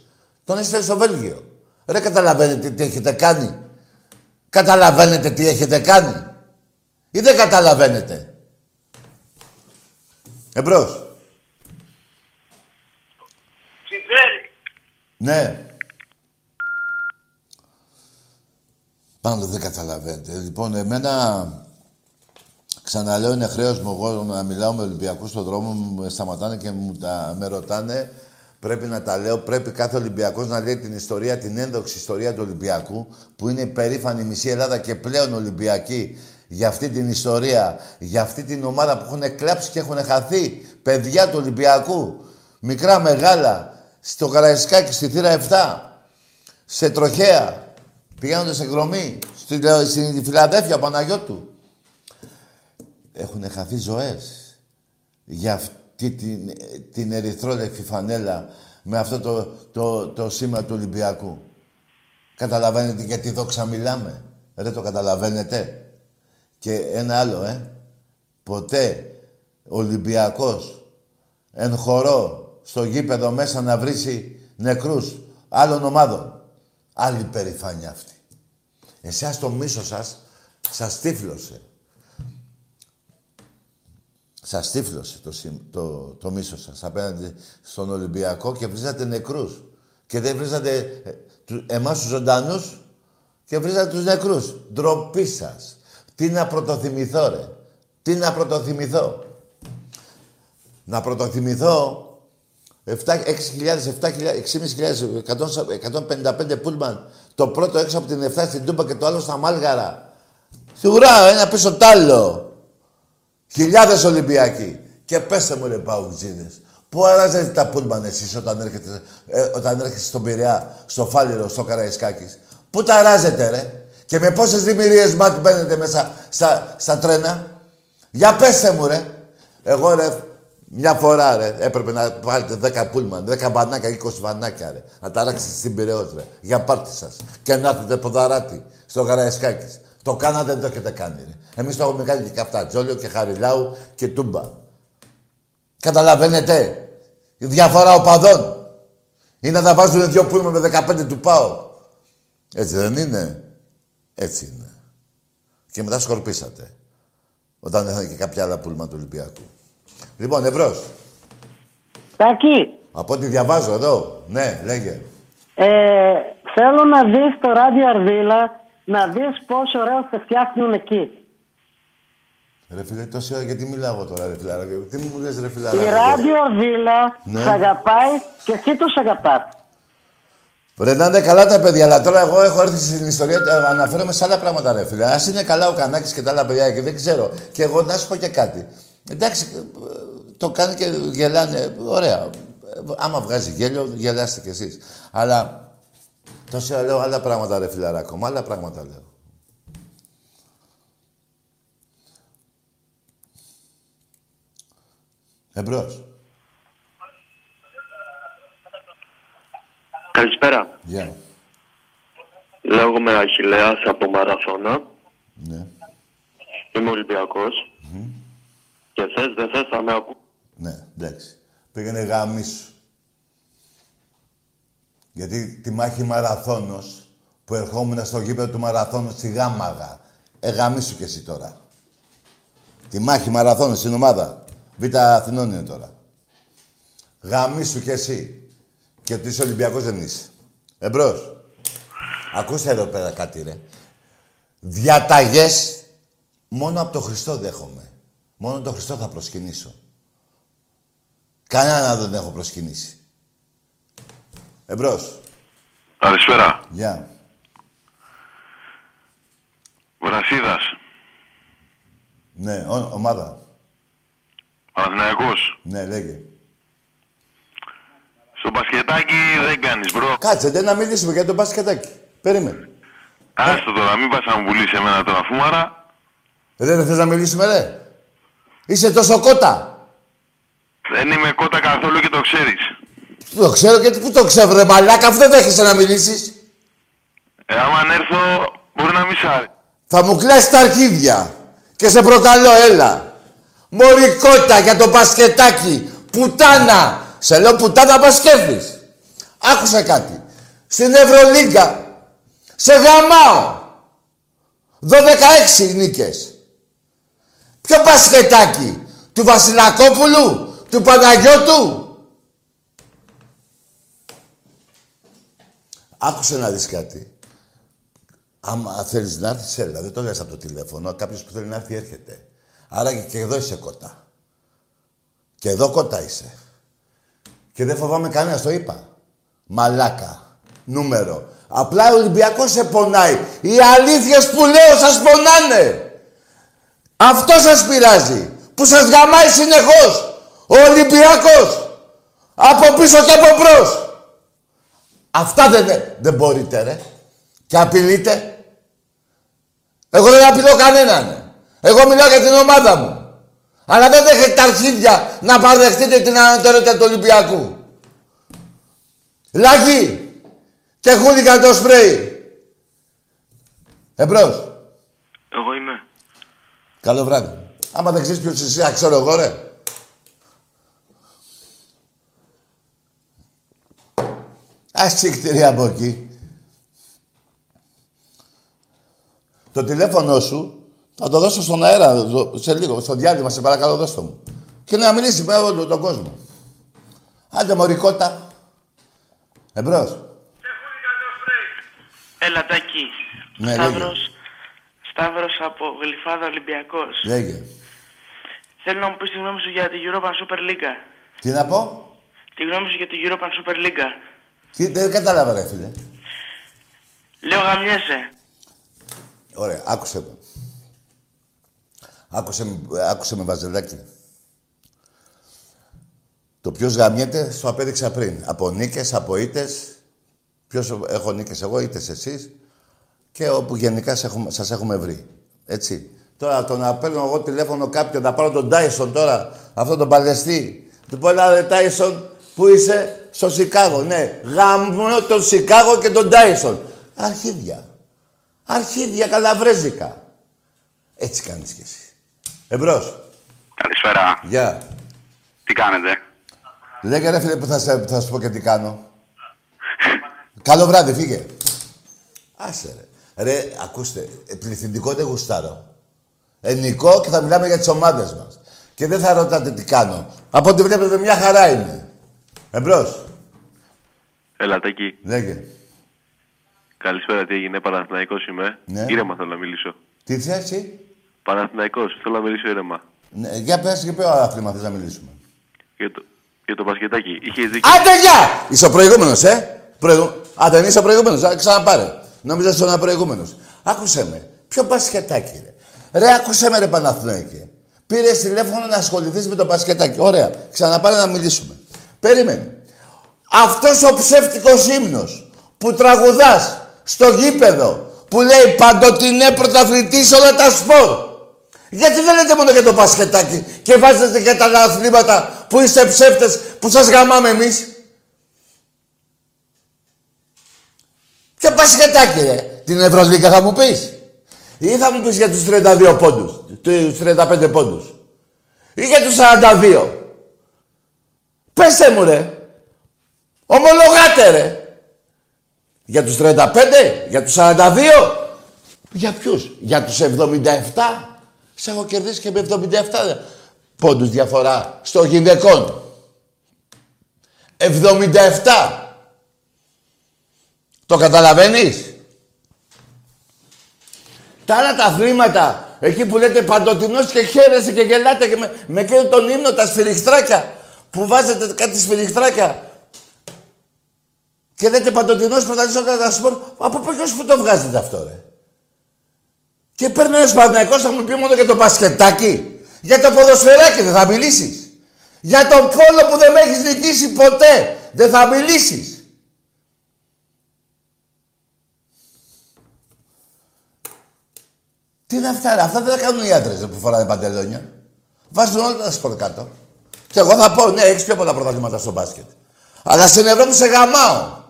Τον έστειλε στο Βέλγιο. Ρε, καταλαβαίνετε τι έχετε κάνει; Καταλαβαίνετε τι έχετε κάνει; Ή δεν καταλαβαίνετε; Εμπρός. Ναι. Πάνω δεν καταλαβαίνετε. Λοιπόν, εμένα ξαναλέω είναι χρέος μου εγώ να μιλάω με Ολυμπιακούς στον δρόμο μου, με σταματάνε και μου τα, με ρωτάνε. Πρέπει να τα λέω. Πρέπει κάθε Ολυμπιακός να λέει την ιστορία, την ένδοξη ιστορία του Ολυμπιακού, που είναι υπερήφανη μισή Ελλάδα και πλέον Ολυμπιακή για αυτή την ιστορία, για αυτή την ομάδα που έχουν κλάψει και έχουν χαθεί. Παιδιά του Ολυμπιακού, μικρά, μεγάλα, στο Καραϊσκάκι, στη θύρα 7, σε τροχέα, πηγαίνοντας σε εκδρομή, στη, στη Φιλαδέφια, Παναγιώτου. Έχουν χαθεί ζωές για αυτή την, την ερυθρόλευκη φανέλα με αυτό το, το, το σήμα του Ολυμπιακού. Καταλαβαίνετε γιατί δόξα μιλάμε. Δεν το καταλαβαίνετε. Και ένα άλλο, ε. Ποτέ Ολυμπιακός εν χορό στο γήπεδο μέσα να βρίσει νεκρούς άλλων ομάδων. Άλλη περηφάνεια αυτή. Εσάς το μίσος σας σας τύφλωσε. Σας τύφλωσε το, το, το μίσος σας απέναντι στον Ολυμπιακό και βρίζατε νεκρούς. Και δεν βρίζατε ε, εμάς τους ζωντανούς και βρίζατε τους νεκρούς. Ντροπή σας. Τι να πρωτοθυμηθώ ρε. Τι να πρωτοθυμηθώ. Να πρωτοθυμηθώ 6.000, 7.000, 6.500, πούλμαν. Το πρώτο έξω από την 7 στην Τούμπα και το άλλο στα Μάλγαρα. Σιγουρά, ένα πίσω τ' άλλο. Χιλιάδες Ολυμπιακοί. Και πέστε μου ρε Παουτζίδες. Πού αράζετε τα πούλμαν εσείς όταν έρχεται, ε, όταν έρχεστε στον Πειραιά, στο Φάληρο, στο Καραϊσκάκης; Πού τα αράζετε ρε; Και με πόσες δημιουργίες μάτ μπαίνετε μέσα στα, στα τρένα; Για πέστε μου ρε. Εγώ ρε, μια φορά, ρε, έπρεπε να βάλετε 10 πούλμαν, 10 μπανάκια, 20 βανάκια, ρε. Να τα ράξετε στην Πυραιός, ρε. Για πάρτι σας. Και να έρθετε ποδαράτη στο Γαραϊσκάκης. Το κάνατε, δεν το έχετε κάνει, ρε. Εμείς το έχουμε κάνει και καυτατζόλιο και χαριλάου και τούμπα. Καταλαβαίνετε; Η διαφορά οπαδών. Ή να τα βάζουν δυο πούλμαν με 15 του πάω. Έτσι δεν είναι; Έτσι είναι. Και μετά σκορπίσατε. Όταν είχαν και κάποια άλλα πούλμα του Ολυμπιακού. Λοιπόν, ευρώς. Τάκη, Από ό,τι διαβάζω εδώ. Ναι, λέγε. ε, θέλω να δεις το ράδιο Αρδίλα, να δεις πόσο ωραίο σε φτιάχνουν εκεί. Ρε φίλε, τόση ώρα γιατί μιλάω εγώ τώρα, ρε φιλάρα. Τι μου λες, ρε Η φιλάρα. ράδιο Αρδίλα Ναι. σ' αγαπάει και εσύ τους αγαπάς. Ρε να είναι καλά τα παιδιά, αλλά τώρα εγώ έχω έρθει στην ιστορία, ε, αναφέρομαι σε άλλα πράγματα, ρε φίλε. Α είναι καλά ο Κανάκης και τα άλλα παιδιά και δεν ξέρω. Και εγώ να σου πω και κάτι. Εντάξει, ε, το κάνει και γελάνε. Ωραία. Ε, Άμα βγάζει γέλιο, γελάστε κι εσείς. Αλλά τόση ώρα λέω άλλα πράγματα, ρε φιλαράκο μου. Άλλα πράγματα λέω. Εμπρός. Καλησπέρα. Γεια. Λέγομαι Αχιλέας από Μαραθώνα. Ναι. Είμαι Ολυμπιακός. Και θες δεν θες θα με ακού. Ναι, εντάξει. Πήγαινε γαμίσου. Γιατί τη μάχη μαραθώνος που ερχόμουν στο γήπεδο του μαραθώνου στη Γάμαγα. Ε, γαμίσου κι εσύ τώρα. Τη μάχη μαραθώνος στην ομάδα. Β' Αθηνών είναι τώρα. Γαμίσου κι εσύ. Και ότι είσαι Ολυμπιακός δεν είσαι. Εμπρός. Ακούστε εδώ πέρα κάτι ρε. Διαταγές μόνο από το Χριστό δέχομαι. Μόνο τον Χριστό θα προσκυνήσω. Κανένα δεν έχω προσκυνήσει. Εμπρός. Καλησπέρα. Γεια. Βρασίδας. Ναι, ο- ομάδα. Παναθηναϊκός. Ναι, λέγε. Στο μπασκετάκι δεν κάνεις, bro. Κάτσε, δεν να μιλήσουμε για τον μπασκετάκι. Περίμενε. Άστο τώρα, μην πας να μου πουλήσεις εμένα τώρα φούμαρα. Ρε, δεν θες να μιλήσουμε, ρε. Είσαι τόσο κότα. Δεν είμαι κότα καθόλου και το ξέρεις. Το ξέρω και πού το ξέρω, ρε μαλάκα, αφού δεν δέχεσαι να μιλήσεις. Ε, άμα αν έρθω, μπορεί να μην σ' άρεσε. Θα μου κλάσεις τα αρχίδια. Και σε προκαλώ, έλα. Μωρή κότα για το μπασκετάκι. Πουτάνα. Σε λέω πουτάνα μπασκέφτης. Άκουσα κάτι. Στην Ευρωλίγκα. Σε γαμάω. 12-6 νίκες. Ποιο μπασκετάκι. Του Βασιλακόπουλου. Του Παναγιώτου. Άκουσε να δεις κάτι. Άμα θέλεις να έρθεις, έλα. Δεν το λες από το τηλέφωνο. Κάποιος που θέλει να έρθει έρχεται. Άρα και εδώ είσαι κότα. Και εδώ κότα είσαι. Και δεν φοβάμαι κανένας, το είπα. Μαλάκα. Νούμερο. Απλά ο Ολυμπιακός σε πονάει. Οι αλήθειες που λέω σας πονάνε. Αυτό σας πειράζει. Που σας γαμάει συνεχώς. Ο Ολυμπιακός. Από πίσω και από μπρος. Αυτά δεν, δεν μπορείτε, ρε. Και απειλείτε. Εγώ δεν απειλώ κανέναν. Εγώ μιλάω για την ομάδα μου. Αλλά δεν έχετε τα αρχίδια να παραδεχτείτε την ανατερότητα του Ολυμπιακού. Λάγι και χούλιγκαν το σπρέι. Εμπρός. Εγώ είμαι. Καλό βράδυ. Άμα δεν ξέρεις ποιος είσαι, α, ξέρω εγώ, ρε. Ας τσικτήρια από εκεί. Το τηλέφωνο σου θα το δώσω στον αέρα δο- σε λίγο, στο διάλειμμα, σε παρακαλώ δώσ' το μου. Και να μιλήσει με όλο τον κόσμο. Άντε μωρικότα. Εμπρός. Έλα, Τάκη. Ναι, Σταύρος, Σταύρος από Γλυφάδα Ολυμπιακός. Λέγε. Θέλω να μου πεις τη γνώμη σου για τη European Super League. Τι να πω; Τη γνώμη σου για τη European Super League. Τι, δεν κατάλαβα ρε φίλε. Λέω γαμιέσαι. Ωραία, άκουσε με. Άκουσε, με- άκουσε με βαζελάκι. Το ποιος γαμιέται, σου απέδειξα πριν. Από νίκες, από ήτες. Ποιος έχω νίκες εγώ, ήτες εσείς. Και όπου γενικά σε έχουμε, σας έχουμε βρει. Έτσι. Τώρα το να παίρνω εγώ τηλέφωνο κάποιον, να πάρω τον Τάισον τώρα, αυτόν τον παλαιστή. Του πω, έλα ρε Τάισον, πού είσαι, στο Σικάγο. Ναι, γαμώ τον Σικάγο και τον Τάισον. Αρχίδια. Αρχίδια καλαβρέζικα. Έτσι κάνεις κι εσύ. Εμπρός. Καλησπέρα. Γεια. Τι κάνετε; Λέγε ρε φίλε που θα, σε, θα σου πω και τι κάνω. Καλό βράδυ, φύγε. Άσε ρε. Ρε, ακούστε, ε, πληθυντικό δεν γουστάρω. Ενικό και θα μιλάμε για τις ομάδες μας. Και δεν θα ρωτάτε τι κάνω. Από ό,τι βλέπετε μια χαρά είναι. Εμπρός. Ελατάκι. Λέγε. Καλησπέρα, τι έγινε, Παναθηναϊκός είμαι. Ναι. Ήρεμα θέλω να μιλήσω. Τι θέση. Παναθηναϊκός, θέλω να μιλήσω ήρεμα. Ναι, για πες και ποιο άθλημα θες να μιλήσουμε. Για το, για το μπασκετάκι. Είχε δίκιο. Άντε γεια! Είσαι ο προηγούμενος, ε! Προηγου... Α, δεν είσαι ο προηγούμενος. Α, ξαναπάρε. Νόμιζα ότι είσαι ο προηγούμενος. Άκουσε με. Ποιο μπασκετάκι, ρε. Ρε, άκουσε με, ρε Παναθηναϊκέ. Πήρες τηλέφωνο να ασχοληθείς με το μπασκετάκι. Ωραία. Ξαναπάρε να μιλήσουμε. Περίμενε. Αυτός ο ψεύτικος ύμνος που τραγουδάς στο γήπεδο που λέει παντοτινέ πρωταθλητής σε όλα τα σπορ. Γιατί δεν λέτε μόνο για το μπασκετάκι και βάζετε και τα αθλήματα που είστε ψεύτες που σας γαμάμε εμείς; Ποιο μπασκετάκι ρε. Την Ευρωλίγκα θα μου πεις. Ή θα μου πεις για τους 32 πόντους, τους 35 πόντους. Ή για τους 42. Πέστε μου ρε. Ομολογάτε ρε. Για τους 35, για τους 42. Για ποιους, για τους 77. Σε έχω κερδίσει και με 77 πόντους διαφορά στο γυναικών. 77. Το καταλαβαίνεις; Τα άλλα τα αθλήματα, εκεί που λέτε παντοτινός και χαίρεσαι και γελάτε και με, με κάνει τον ύμνο τα σφυριχτράκια, που βάζετε κάτι σφυριχτράκια και λέτε παντοτινός πρωταθλητής όλα τα σπορ, από ποιος που το βγάζετε αυτό ρε; Και παίρνει ένας Παναθηναϊκός θα μου πει μόνο για το μπασκετάκι. Για το ποδοσφαιράκι δεν θα μιλήσεις. Για τον πόλο που δεν με έχεις νικήσει ποτέ δεν θα μιλήσεις. Τι είναι αυτά, ρε. αυτά δεν τα κάνουν οι άντρες που φοράνε παντελόνια. Βάζουν όλα τα σπορ κάτω. Και εγώ θα πω, ναι, έχεις πιο πολλά πρωταθλήματα στο μπάσκετ. Αλλά στην Ευρώπη σε γαμάω.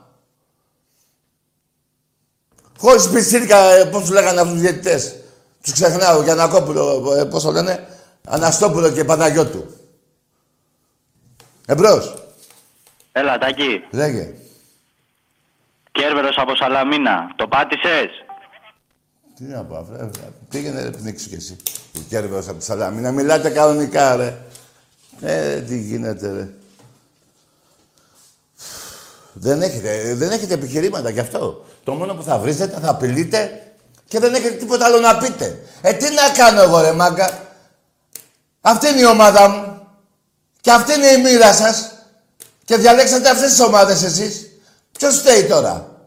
Χωρίς πιτσίρικα, ε, πώς τους λέγανε αυτούς τους διαιτητές. Τους ξεχνάω, Γιανακόπουλο, ε, πώς το λένε, Αναστόπουλο και Παναγιώτου. Εμπρός. Έλα, Τάκη. Λέγε. Κέρβερος από Σαλαμίνα. Το πάτησες; Τι να πω, αφού, ε, πήγαινε ρε πνίξου κι εσύ. Ο Κέρβερος από τη Σαλαμίνα. Μιλάτε κανονικά, ρε. Ε, τι γίνεται, ρε. Δεν έχετε, δεν έχετε επιχειρήματα γι' αυτό. Το μόνο που θα βρίζετε, θα απειλείτε και δεν έχετε τίποτα άλλο να πείτε. Ε, τι να κάνω εγώ, ρε μάγκα. Αυτή είναι η ομάδα μου. Και αυτή είναι η μοίρα σας. Και διαλέξατε αυτές τις ομάδες εσείς. Ποιος φταίει τώρα;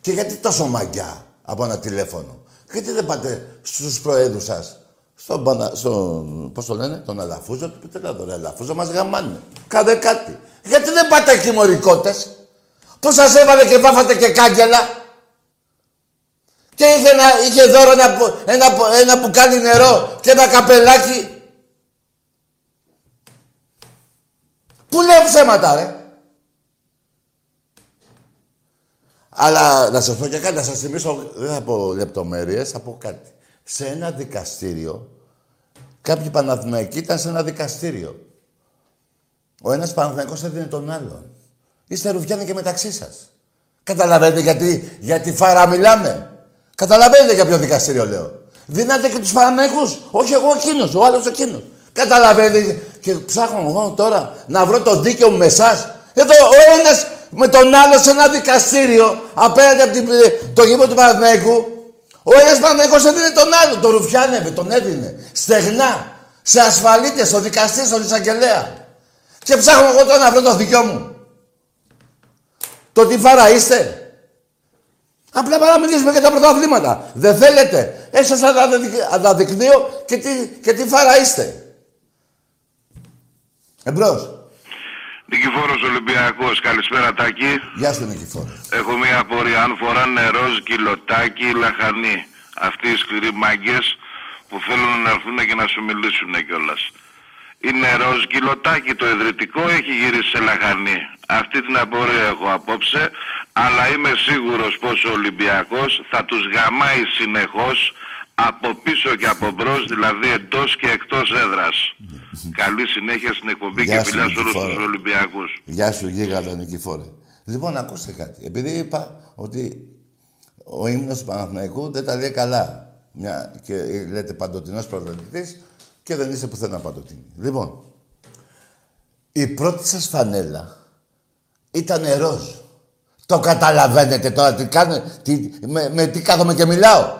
Και γιατί τόσο μαγκιά από ένα τηλέφωνο. Γιατί δεν πάτε στους προέδρους σας; Στον, Πανα... στον πώς το λένε, τον Αλαφούζο, του πείτε να τον Αλαφούζο, μας γαμάνε. Κάντε κάτι. Γιατί δεν πάτε εκεί μωρικότες. Που σας έβαλε και βάφατε και κάγκελα; Και είχε, ένα, είχε δώρο ένα, ένα, ένα μπουκάλι νερό και ένα καπελάκι; Πού λέω ψέματα, ρε; Αλλά να σας πω και κάτι, να σας θυμίσω, δεν θα πω λεπτομέρειες, θα πω κάτι. Σε ένα δικαστήριο, κάποιοι Παναθηναϊκοί ήταν σε ένα δικαστήριο. Ο ένας Παναθηναϊκός έδινε τον άλλον. Είστε ρουφιάνοι και μεταξύ σας. Καταλαβαίνετε γιατί, γιατί φάρα μιλάμε. Καταλαβαίνετε για ποιο δικαστήριο λέω. Δίνατε και τους Παναθηναϊκούς. Όχι εγώ εκείνος, ο άλλος εκείνος. Καταλαβαίνετε και ψάχνω εγώ τώρα να βρω το δίκαιο μου με εσάς. Εδώ ο ένας με τον άλλο σε ένα δικαστήριο απέναντι από την, το γήπεδο του Παναθηναϊκού. Ο ένας Παναθηναϊκός έδινε τον άλλο, τον ρουφιάνευε, τον έδινε. Στεγνά, σε ασφαλίτες, στο δικαστήριο, στον εισαγγελέα. Και ψάχνω εγώ τώρα να βρω το δικό μου. Το τι φάρα είστε. Απλά para να μιλήσουμε για τα πρωταθλήματα. Δεν θέλετε. Ε, σας αναδεικνύω και τι, και τι φάρα είστε. Εμπρός. Νικηφόρος Ολυμπιακός, καλησπέρα Τάκη. Γεια σου Νικηφόρο. Έχω μία απορία, αν φοράνε ροζ, κιλοτάκι ή λαχανή. Αυτοί οι σκληροί μάγκες που θέλουν να έρθουν και να σου μιλήσουν κιόλας. Είναι ροζ κιλοτάκι το ιδρυτικό έχει γυρίσει σε λαχανή. Αυτή την απορία έχω απόψε, αλλά είμαι σίγουρος πως ο Ολυμπιακός θα τους γαμάει συνεχώς από πίσω και από μπρος, δηλαδή εντός και εκτός έδρας. Καλή συνέχεια στην εκπομπή Γεια και σου, φιλιά σε όλους Νικηφόρο. τους Ολυμπιακούς. Γεια σου γίγαντα Νικηφόρε. Λοιπόν, ακούστε κάτι. Επειδή είπα ότι ο ύμνος του Παναθηναϊκού δεν τα λέει καλά. Μια, και λέτε παντοτινός πρωταθλητής και δεν είστε πουθενά παντοτινή. Λοιπόν, Η πρώτη σας φανέλα ήταν ροζ. Το καταλαβαίνετε τώρα τι κάνω, τι, με, με τι κάθομαι και μιλάω.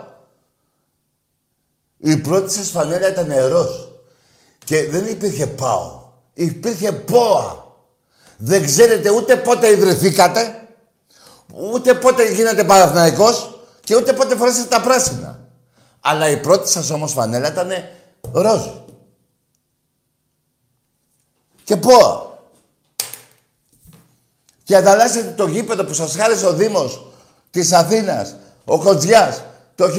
Η πρώτη σας φανέλα ήταν ροζ. Και δεν υπήρχε πάω. Υπήρχε πόα. Δεν ξέρετε ούτε πότε ιδρυθήκατε, ούτε πότε γίνατε παραθυναϊκός και ούτε πότε φορέσατε τα πράσινα. Αλλά η πρώτη σας όμως φανέλα ήταν ροζ. Και πόα. Και ανταλλάσσετε το γήπεδο που σας χάρισε ο Δήμος της Αθήνας, ο Κοτζιάς, το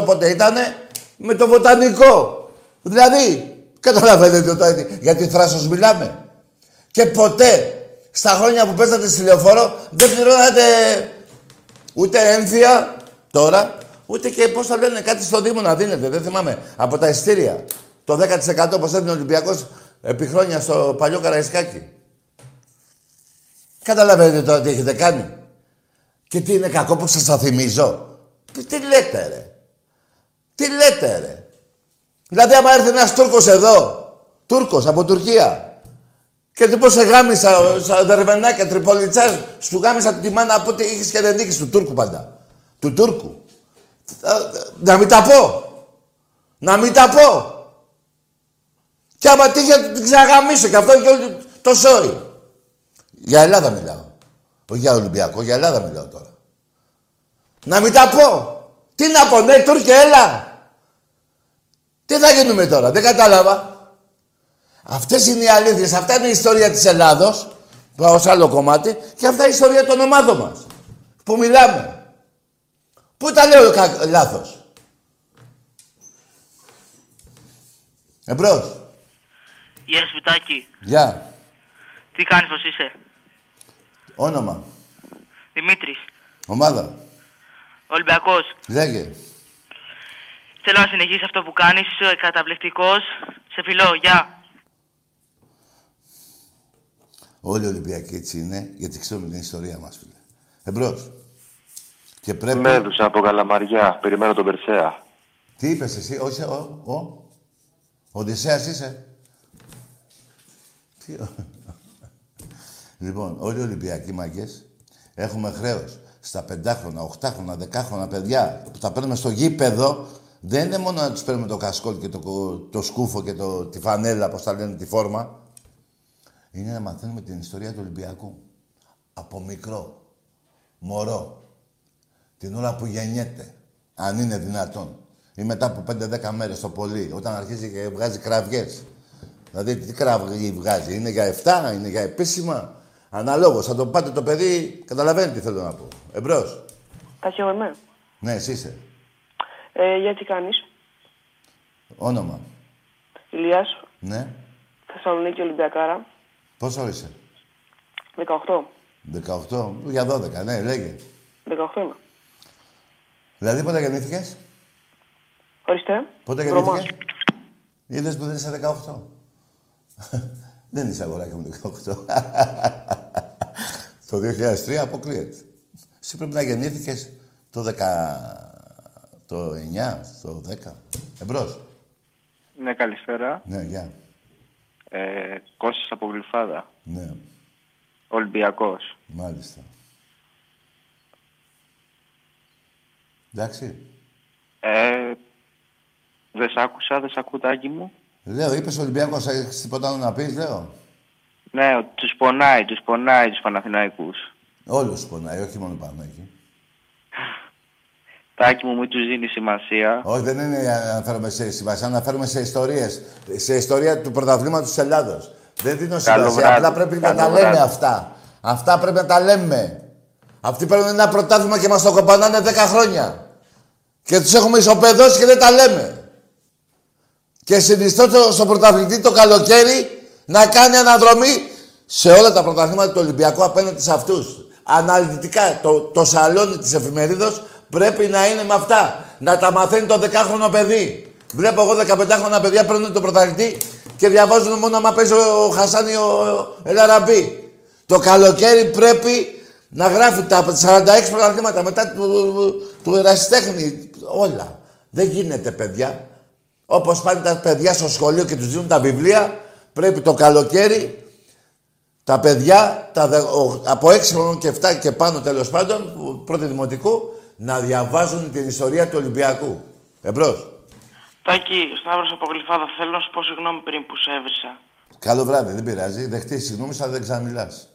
1938 πότε ήτανε, με το βοτανικό. Δηλαδή, καταλαβαίνετε τώρα γιατί θράσος μιλάμε. Και ποτέ, στα χρόνια που παίζατε στη λεωφόρο, δεν πληρώνατε ούτε έμφυα τώρα, ούτε και πώς θα λένε κάτι στο Δήμο να δίνετε. Δεν θυμάμαι. Από τα ειστήρια. Το 10% όπως έδινε ο Ολυμπιακός επί χρόνια στο παλιό Καραϊσκάκι. Καταλαβαίνετε τώρα τι έχετε κάνει. Και τι είναι κακό που σας θα θυμίζω. Τι, τι λέτε ρε; Τι λέτε ρε; Δηλαδή άμα έρθει ένας Τούρκος εδώ, Τούρκος από Τουρκία, και του πω σε γάμισα, στα δερβενάκια, τριπολιτσάς, σου γάμισα τη μάνα από ό,τι είχες και δεν είχες του Τούρκου πάντα. Του Τούρκου. Να μην τα πω. Να μην τα πω. Και άμα τύχε την ξαγαμίσω και αυτό και το σόι. Για Ελλάδα μιλάω. Όχι για Ολυμπιακό, για Ελλάδα μιλάω τώρα. Να μην τα πω. Τι να πω, ναι, Τούρκε, έλα. Τι θα γίνουμε τώρα, δεν κατάλαβα. Αυτές είναι οι αλήθειες, αυτά είναι η ιστορία της Ελλάδος, πάω σε άλλο κομμάτι, και αυτά είναι η ιστορία των ομάδων μας, που μιλάμε. Πού τα λέω κα... λάθος; Εμπρός. Γεια σου, Βιτάκη. Γεια. Τι κάνεις, πώς είσαι; Όνομα. Δημήτρης. Ομάδα. Ολυμπιακός. Λέγε. Θέλω να συνεχίσεις αυτό που κάνεις. Είσαι καταπληκτικός. Σε φιλώ. Γεια. Όλοι οι Ολυμπιακοί έτσι είναι, γιατί ξέρουμε την ιστορία μας, φίλε. Εμπρός. Και πρέπει... Μέδουσα από Καλαμαριά. Περιμένω τον Περσέα. Τι είπες εσύ, όχι, ο, ο, ο Οδυσσέας είσαι; Τι, ο... λοιπόν, όλοι οι Ολυμπιακοί μαγκές έχουμε χρέος στα πεντάχρονα, οχτάχρονα, δεκάχρονα παιδιά που τα παίρνουμε στο γήπεδο δεν είναι μόνο να τους παίρνουμε το κασκόλ και το, το σκούφο και το, τη φανέλα, πώς τα λένε, τη φόρμα. Είναι να μαθαίνουμε την ιστορία του Ολυμπιακού. Από μικρό, μωρό, την ώρα που γεννιέται, αν είναι δυνατόν. Ή μετά από 5-10 μέρες το πολύ, όταν αρχίζει και βγάζει κραυγές. Δηλαδή, τι κραυγή βγάζει, είναι για 7, είναι για επίσημα; Αναλόγως, θα το πάτε το παιδί, καταλαβαίνει τι θέλω να πω. Εμπρός. Ταχύ εγώ είμαι. Ναι, εσύ είσαι. Ε, για τι κάνεις; Όνομα. Ηλίας, Ναι. Θεσσαλονίκη Ολυμπιακάρα, Πόσο είσαι; 18. 18. Για 12, ναι, λέγε. 18 είμαι. Δηλαδή πότε γεννήθηκες; Ορίστε. Πότε Βρωμάς. γεννήθηκες; Είδες που δεν είσαι 18. Δεν είσαι αγοράκι μου 18. το 2003 αποκλείεται. Εσύ πρέπει να γεννήθηκες το 10... Το 9, το 10. Εμπρός. Ναι, καλησπέρα. Ναι, γεια. Ε, Κώστας από Γλυφάδα. Ναι, Ολυμπιακός. μάλιστα. Εντάξει. Ε, δεν σ' άκουσα, δεν σ' ακούω τάκι μου. Λέω, είπες Ολυμπιακός, έχεις τίποτα άλλο να πεις, λέω. Ναι, ο- τους πονάει, τους πονάει τους Παναθηναϊκούς. Όλους πονάει, όχι μόνο πάνω εκεί. Τάκι μου, μην τους δίνει σημασία. Όχι, δεν είναι για να αναφέρομαι σε σημασία, αναφέρομαι σε ιστορίες. Σε ιστορία του πρωταθλήματος της Ελλάδος. Δεν δίνω Καλό σημασία, βράδυ. απλά πρέπει να Καλό τα λέμε βράδυ. αυτά. Αυτά πρέπει να τα λέμε. Αυτοί παίρνουν ένα πρωτάθλημα και μας το κοπανάνε 10 χρόνια. Και τους έχουμε ισοπεδώσει και δεν τα λέμε. Και συνιστώ το- στον πρωταθλητή το καλοκαίρι να κάνει αναδρομή σε όλα τα πρωταθλήματα του Ολυμπιακού απέναντι σε αυτούς. Αναλυτικά, το, το σαλόνι της εφημερίδος πρέπει να είναι με αυτά. Να τα μαθαίνει το 10χρονο παιδί. Βλέπω εγώ 15χρονα παιδιά παίρνουν τον πρωταθλητή και διαβάζουν μόνο άμα παίζει ο Χασάνη ο, ο Ελαραμπή. Το καλοκαίρι πρέπει να γράφει τα 46 πρωταθλήματα μετά του, του, του ερασιτέχνη. Όλα. Δεν γίνεται, παιδιά. Όπως πάνε τα παιδιά στο σχολείο και τους δίνουν τα βιβλία, πρέπει το καλοκαίρι τα παιδιά τα, δε- ο- από 6 χρονών και 7 και πάνω τέλος πάντων, που- πρώτη δημοτικού, να διαβάζουν την ιστορία του Ολυμπιακού. Εμπρός. Τάκη, Σταύρος από Γλυφάδα, θέλω να σου πω συγγνώμη πριν που σε έβρισα. Καλό βράδυ, δεν πειράζει. Δεχτείς συγγνώμη, αλλά δεν ξαναμιλάς.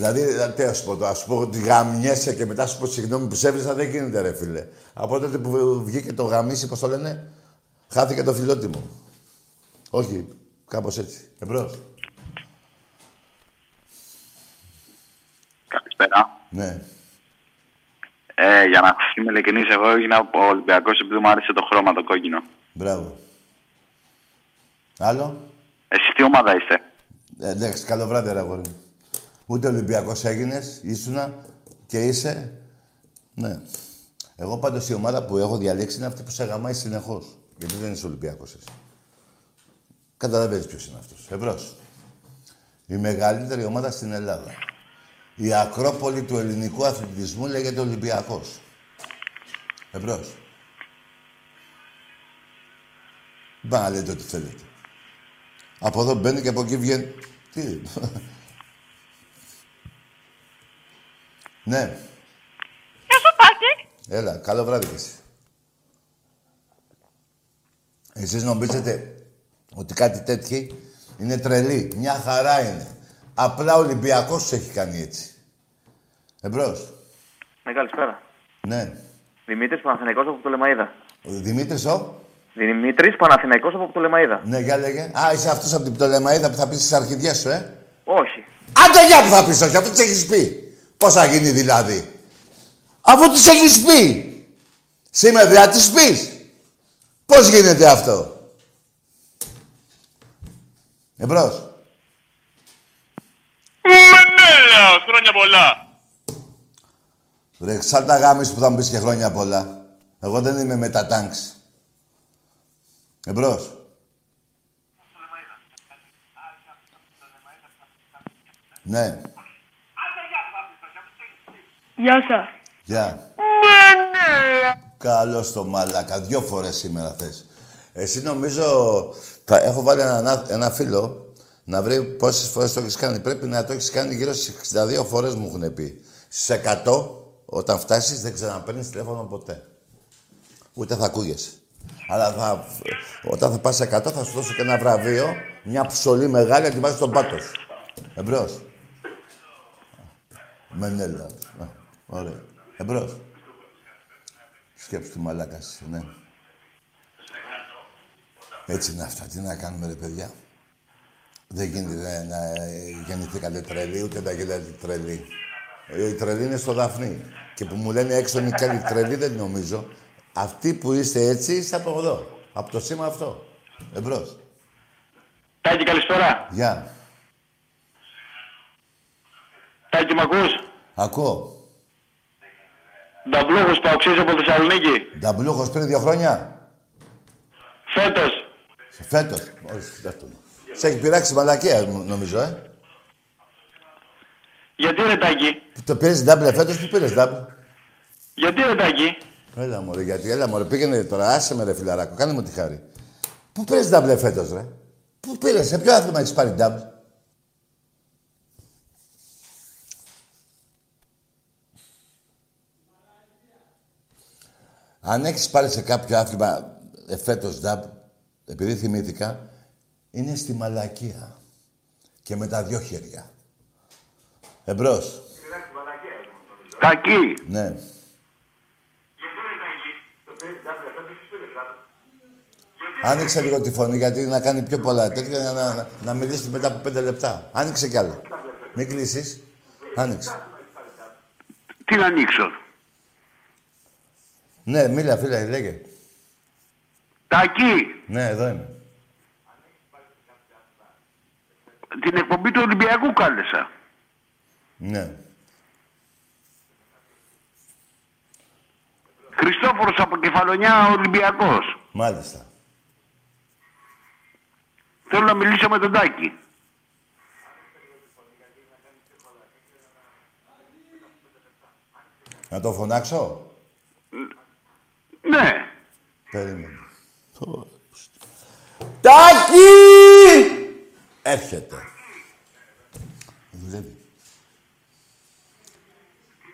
Δηλαδή, δηλαδή, τι να σου πω τώρα, σου πω ότι γαμιέσαι και μετά σου πω συγγνώμη που σε έβρισα, δεν γίνεται ρε φίλε. Από τότε που βγήκε το γαμίσι, πώς το λένε, χάθηκε το φιλότιμο. Όχι, κάπως έτσι. Εμπρός. Καλησπέρα. Ναι. Ε, για να είμαι ειλικρινής, εγώ έγινα ο Ολυμπιακός επειδή μου άρεσε το χρώμα το κόκκινο. Μπράβο. Άλλο; Εσείς τι ομάδα είστε; Ε, εντάξει, καλό βράδυ, ρε αγόρι μου. Ούτε Ολυμπιακός έγινες, ήσουνα και είσαι. Ναι. Εγώ πάντως η ομάδα που έχω διαλέξει είναι αυτή που σε γαμάει συνεχώς. Γιατί δεν είσαι Ολυμπιακός εσύ. Καταλαβαίνεις ποιος είναι αυτός. Εμπρός. Η μεγαλύτερη ομάδα στην Ελλάδα. Η Ακρόπολη του ελληνικού αθλητισμού λέγεται Ολυμπιακός. Εμπρός. Μπα να λέτε ό,τι θέλετε. Από εδώ μπαίνει και από εκεί βγαίνει. Τι; Ναι. Γεια σου, Τάκη. Έλα, καλό βράδυ και εσύ. Εσείς νομίζετε ότι κάτι τέτοιο είναι τρελή. Μια χαρά είναι. Απλά ο Ολυμπιακός τους έχει κάνει έτσι. Εμπρός. Ναι, καλησπέρα. Ναι. Δημήτρης Παναθηναϊκός από το Λεμαίδα. Ο Δημήτρης ο; Δημήτρης Παναθηναϊκός από το Λεμαίδα. Ναι, για λέγε. Α, είσαι αυτός από την Πτολεμαίδα που θα πεις στις αρχιδιές σου, ε; Όχι. Άντε για που θα πεις όχι, αφού τις έχεις πει. Πώς θα γίνει δηλαδή; Αφού τις έχεις πει. Σήμερα δεν θα τις πεις. Πώς γίνεται αυτό; Εμπρός. Μενέλαος, χρόνια πολλά. Ρε, σαν τα γάμις που θα μου πεις και χρόνια πολλά. Εγώ δεν είμαι με τα τάγκς. Εμπρός. Ναι. Γεια σας. Γεια. Καλώς το μαλάκα. Δυο φορές σήμερα θες. Εσύ νομίζω... Θα έχω βάλει ένα, ένα φίλο να βρει πόσες φορές το έχεις κάνει. Πρέπει να το έχεις κάνει γύρω στις 62 φορές μου έχουν πει. Στις 100 όταν φτάσεις δεν ξαναπαίρνεις τηλέφωνο ποτέ. Ούτε θα ακούγεσαι. Αλλά θα, όταν θα πας σε 100 θα σου δώσω και ένα βραβείο, μια ψωλή μεγάλη να την βάζεις στον πάτος σου. Εμπρός. Μενέλα. Α, Ωραία. Εμπρός. Σκέψου του μαλάκας, ναι. Έτσι είναι αυτά. Τι να κάνουμε, ρε παιδιά. Δεν γίνεται να, να γεννηθήκατε τρελοί, ούτε να γίνετε τρελοί. Ε, Οι τρελοί είναι στο Δαφνί. Και που μου λένε έξω είναι κι άλλοι τρελοί, δεν νομίζω. Αυτοί που είστε έτσι, είστε από εδώ. Από το σήμα αυτό. Εμπρός. Τάκη, καλησπέρα. Γεια. Τάκη, μ' ακούς; Ακούω. Νταμπλούχος Παοξής από Θεσσαλονίκη. Νταμπλούχος πριν δύο χρόνια; Φέτος. Σε φέτος. Όχι, δεν το λέω. Σε έχει πειράξει μαλακία, νομίζω, ε. Γιατί ρε Τάκη; Το πήρες double φέτος, πού πήρες double; Γιατί ρε Τάκη; Έλα μωρέ, γιατί, έλα μωρέ, πήγαινε τώρα, άσε με ρε φιλαράκο, κάνε μου τη χάρη. Πού πήρες double φέτος, ρε; Πού πήρες, σε ποιο άθλημα έχεις πάρει double; Αν έχεις πάρει σε κάποιο άθλημα εφέτος double, επειδή θυμήθηκα, είναι στη μαλακία. Και με τα δυο χέρια. Εμπρός. Τάκη. Ναι. Άνοιξε λίγο τη φωνή γιατί να κάνει πιο πολλά τέτοια για να, να, να μιλήσει μετά από πέντε λεπτά. Άνοιξε κι άλλο. Μην κλείσεις. Άνοιξε. Τι να ανοίξω; Ναι, μίλα, φίλε, λέγε. Τάκη. Ναι, εδώ είμαι. Την εκπομπή του Ολυμπιακού κάλεσα. Ναι. Χριστόφορος από Κεφαλονιά Ολυμπιακός. Μάλιστα. Θέλω να μιλήσω με τον Τάκη. Να το φωνάξω; Ναι. Περίμενε. Τάκη! Έρχεται. Δουλεύει.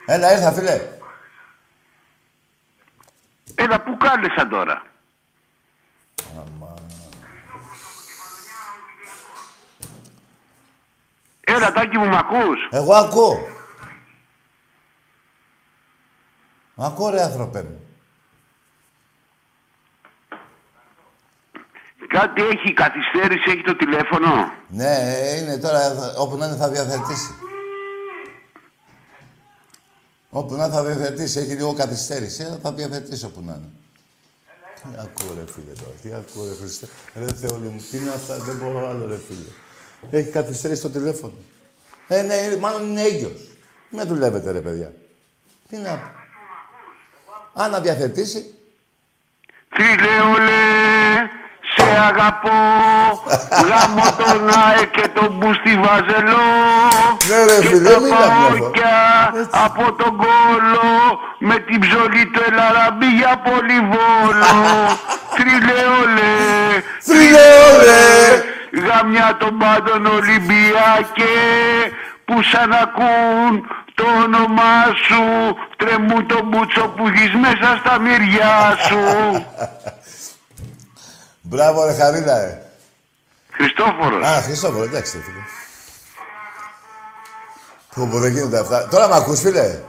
Έλα, ήρθα, φίλε. Έλα, πού κάλεσα τώρα; Έλα, Τάκη μου, μ' ακούς; Εγώ ακούω. Ακούω, ρε, άνθρωπε μου. Κάτι έχει καθυστέρηση, έχει το τηλέφωνο; Ναι, είναι τώρα, θα- όπου να είναι θα διαθετήσει. Όπου να είναι θα διαθετήσει, έχει λίγο καθυστέρηση, αλλά θα διαθετήσει όπου να είναι. Τι ακούω ρε φίλε τώρα, τι ακούω ρε Χριστέ. Ρε Θεόλη μου, τι είναι αυτά, δεν μπορώ άλλο ρε φίλε. Έχει καθυστέρηση το τηλέφωνο. Ε, ναι, είναι- μάλλον είναι έγκυος. Με δουλεύετε ρε παιδιά. Τι να πω. Αν να διαθετήσει, Φίλε ολέ, σε αγαπώ. Γάμω τον ΑΕ και τον Μπούστι Βαζελό. Ναι, ρε, και φίλε, το μην τα βλέπω. Παόκια από τον κόλο. Με την ψωλή του Ελαραμπή για πολυβόλο. Θρυλε ολέ, Θρυλε ολέ. Γαμιά των πάντων Ολυμπιακέ που σαν ακούν το όνομά σου τρεμούν το μπούτσο που έχεις μέσα στα μυριά σου. μπράβο ρε Χαρίλα, ε. Χριστόφορος. Α, Χριστόφορος, εντάξει, ρε φίλε. Πω, πω, δεν γίνονται αυτά. Τώρα μ' ακούς, φίλε.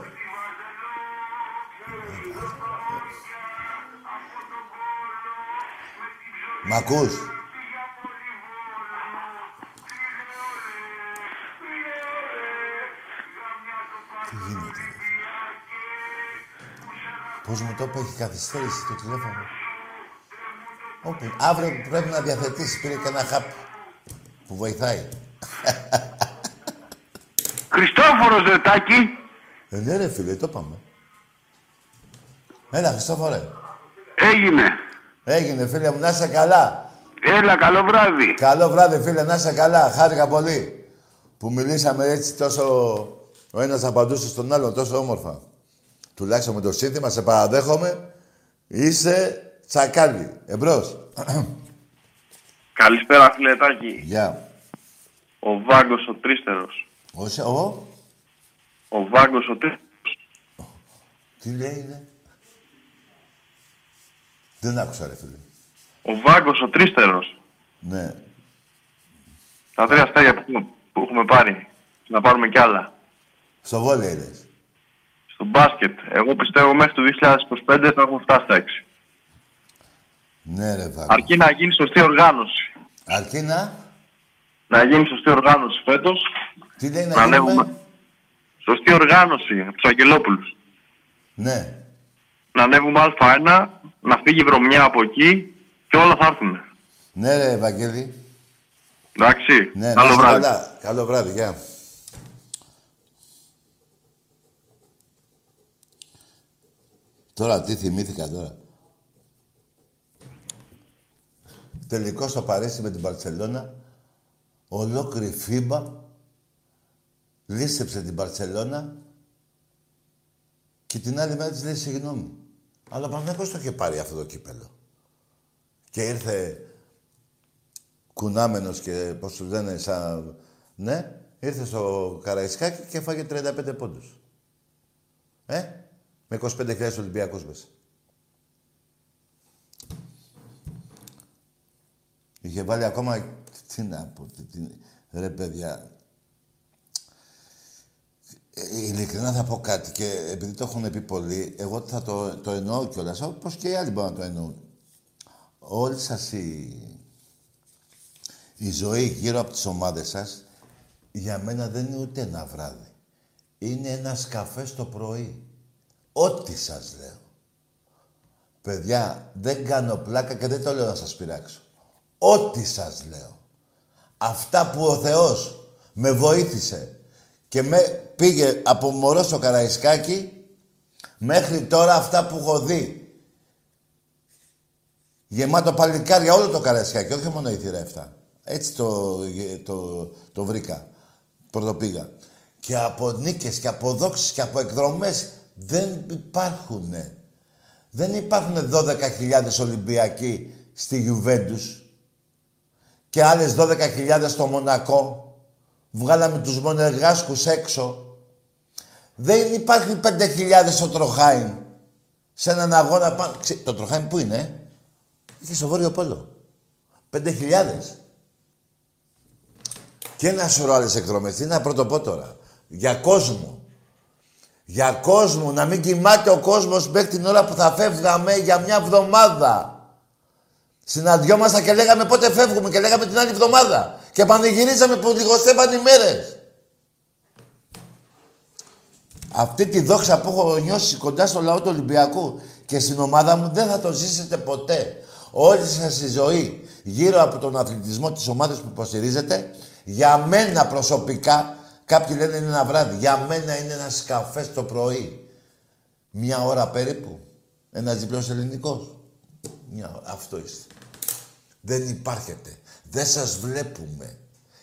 Μ' ακούς. Τι γίνεται, ρε φίλε. Πώς μου το είπε, έχει καθυστέρηση το τηλέφωνο. Όπου, αύριο πρέπει να διαθετήσεις, πήρε και ένα χάπι που βοηθάει. Χριστόφορος ρε Τάκη. Ε, ναι ρε φίλε, το είπαμε. Έλα, Χριστόφορε. Έγινε. Έγινε, φίλε μου, να είσαι καλά. Έλα, καλό βράδυ. Καλό βράδυ, φίλε, να είσαι καλά. Χάρηκα πολύ που μιλήσαμε έτσι τόσο ο ένας απαντούσε στον άλλον τόσο όμορφα. Τουλάχιστον με το σύνθημα, σε παραδέχομαι, είσαι τσακάλι. Εμπρός. Καλησπέρα, φιλετάκι. Γεια. Ο Βάγκος ο Τρίστερος. Όσο, ο, Ο Βάγκος ο Τρίστερος. τι λέει, είναι; Δεν άκουσα, ρε φίλε. Ο Βάγκος ο Τρίστερος. Ναι. Τα τρία αστέρια που, έχουμε- που έχουμε πάρει. Να πάρουμε κι άλλα. Στο βόλεϊ, λες. Στο μπάσκετ. Εγώ πιστεύω μέχρι το 2025 θα έχουμε φτάσει στα έξι. Ναι, ρε, Βάγκο. Αρκεί να γίνει σωστή οργάνωση. Αρκεί να... Να γίνει σωστή οργάνωση φέτος. Τι λέει να, Να γίνουμε; ανέβουμε. Σωστή οργάνωση από τους Αγγελόπουλους. Ναι. Να ανέβουμε Α1, να φύγει η βρωμιά από εκεί και όλα θα έρθουν. Ναι, ρε, Ευαγγέλη. Εντάξει. Ναι, να Καλό είσαι βράδυ. καλά. Καλό βράδυ, γεια. Τώρα, τι θυμήθηκα τώρα. Τελικό στο Παρίσι με την Παρσελώνα, ολόκληρη φίμπα λύσεψε την Παρσελώνα και την άλλη μέρα της λέει συγγνώμη. Αλλά ο Παναθηναϊκός το είχε πάρει αυτό το κύπελο. Και ήρθε κουνάμενος και πώς του λένε σαν... Ναι, ήρθε στο Καραϊσκάκι και φάγε 35 πόντους. Ε, με 25.000 Ολυμπιακούς μέσα. Είχε βάλει ακόμα... Τι να πω, τι, τι, ρε παιδιά. Ε, ειλικρινά θα πω κάτι και επειδή το έχουν πει πολλοί, εγώ θα το, το εννοώ κιόλας, όπως και οι άλλοι μπορούν να το εννοούν. Όλη σας η, η ζωή γύρω από τις ομάδες σας, για μένα δεν είναι ούτε ένα βράδυ. Είναι ένα καφέ το πρωί. Ό,τι σας λέω. Παιδιά, δεν κάνω πλάκα και δεν το λέω να σας πειράξω. Ό,τι σας λέω. Αυτά που ο Θεός με βοήθησε και με πήγε από μωρό στο Καραϊσκάκι μέχρι τώρα αυτά που έχω δει. Γεμάτο παλικάρια όλο το Καραϊσκάκι, όχι μόνο η θύρα 7. Έτσι το, το, το βρήκα. Πρωτοπήγα. Και από νίκες και από δόξες και από εκδρομές δεν υπάρχουνε. Δεν υπάρχουν 12.000 Ολυμπιακοί στη Γιουβέντους. Και άλλες 12.000 στο Μονακό. Βγάλαμε τους μονεργάσκους έξω. Δεν υπάρχει 5.000 στο Τροχάιν. Σε έναν αγώνα πάνω... Ξε- Το Τροχάιν πού είναι, ε; Είχε στο Βόρειο Πόλο. 5.000. Και ένα σωρό άλλες εκδρομές. Τι να πρωτοπώ τώρα. Για κόσμο. Για κόσμο. Να μην κοιμάται ο κόσμος μέχρι την ώρα που θα φεύγαμε για μια εβδομάδα. Συναντιόμασταν και λέγαμε πότε φεύγουμε και λέγαμε την άλλη εβδομάδα. Και πανηγυρίζαμε που λιγοστεύαν οι μέρες. Αυτή τη δόξα που έχω νιώσει κοντά στο λαό του Ολυμπιακού και στην ομάδα μου δεν θα το ζήσετε ποτέ. Όλη σας η ζωή γύρω από τον αθλητισμό της ομάδας που υποστηρίζετε, για μένα προσωπικά, κάποιοι λένε είναι ένα βράδυ, για μένα είναι ένα καφέ το πρωί. Μια ώρα περίπου. Ένας διπλός ελληνικός. Μια ώρα. Αυτό είστε. Δεν υπάρχετε. Δεν σας βλέπουμε.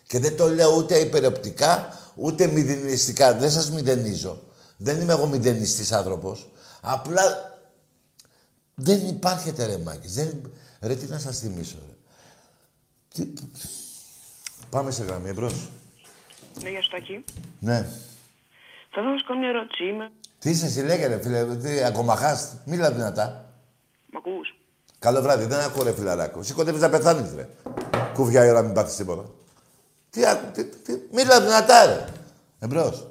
Και δεν το λέω ούτε υπεροπτικά, ούτε μηδενιστικά. Δεν σας μηδενίζω. Δεν είμαι εγώ μηδενιστής άνθρωπος. Απλά δεν υπάρχετε ρε Μάκης. Δεν... Ρε τι να σας θυμίσω ρε. Τι... Πάμε σε γραμμή εμπρός. Ναι, για Στάκη. Ναι. Θα ήθελα να σου κάνω μια ερώτηση. Είμαι... Τι είσαι εσύ λέγε ρε φίλε, τι, ακομαχάς. Μίλα δυνατά. Μ' ακούς; Καλό βράδυ, δεν ακούω ρε φιλαράκο. Σηκώτευες να πεθάνεις ρε. Κουβιά η ώρα μην πάθεις τίποτα. Τι άκου, τι, τι, μίλα δυνατά ρε. Εμπρός.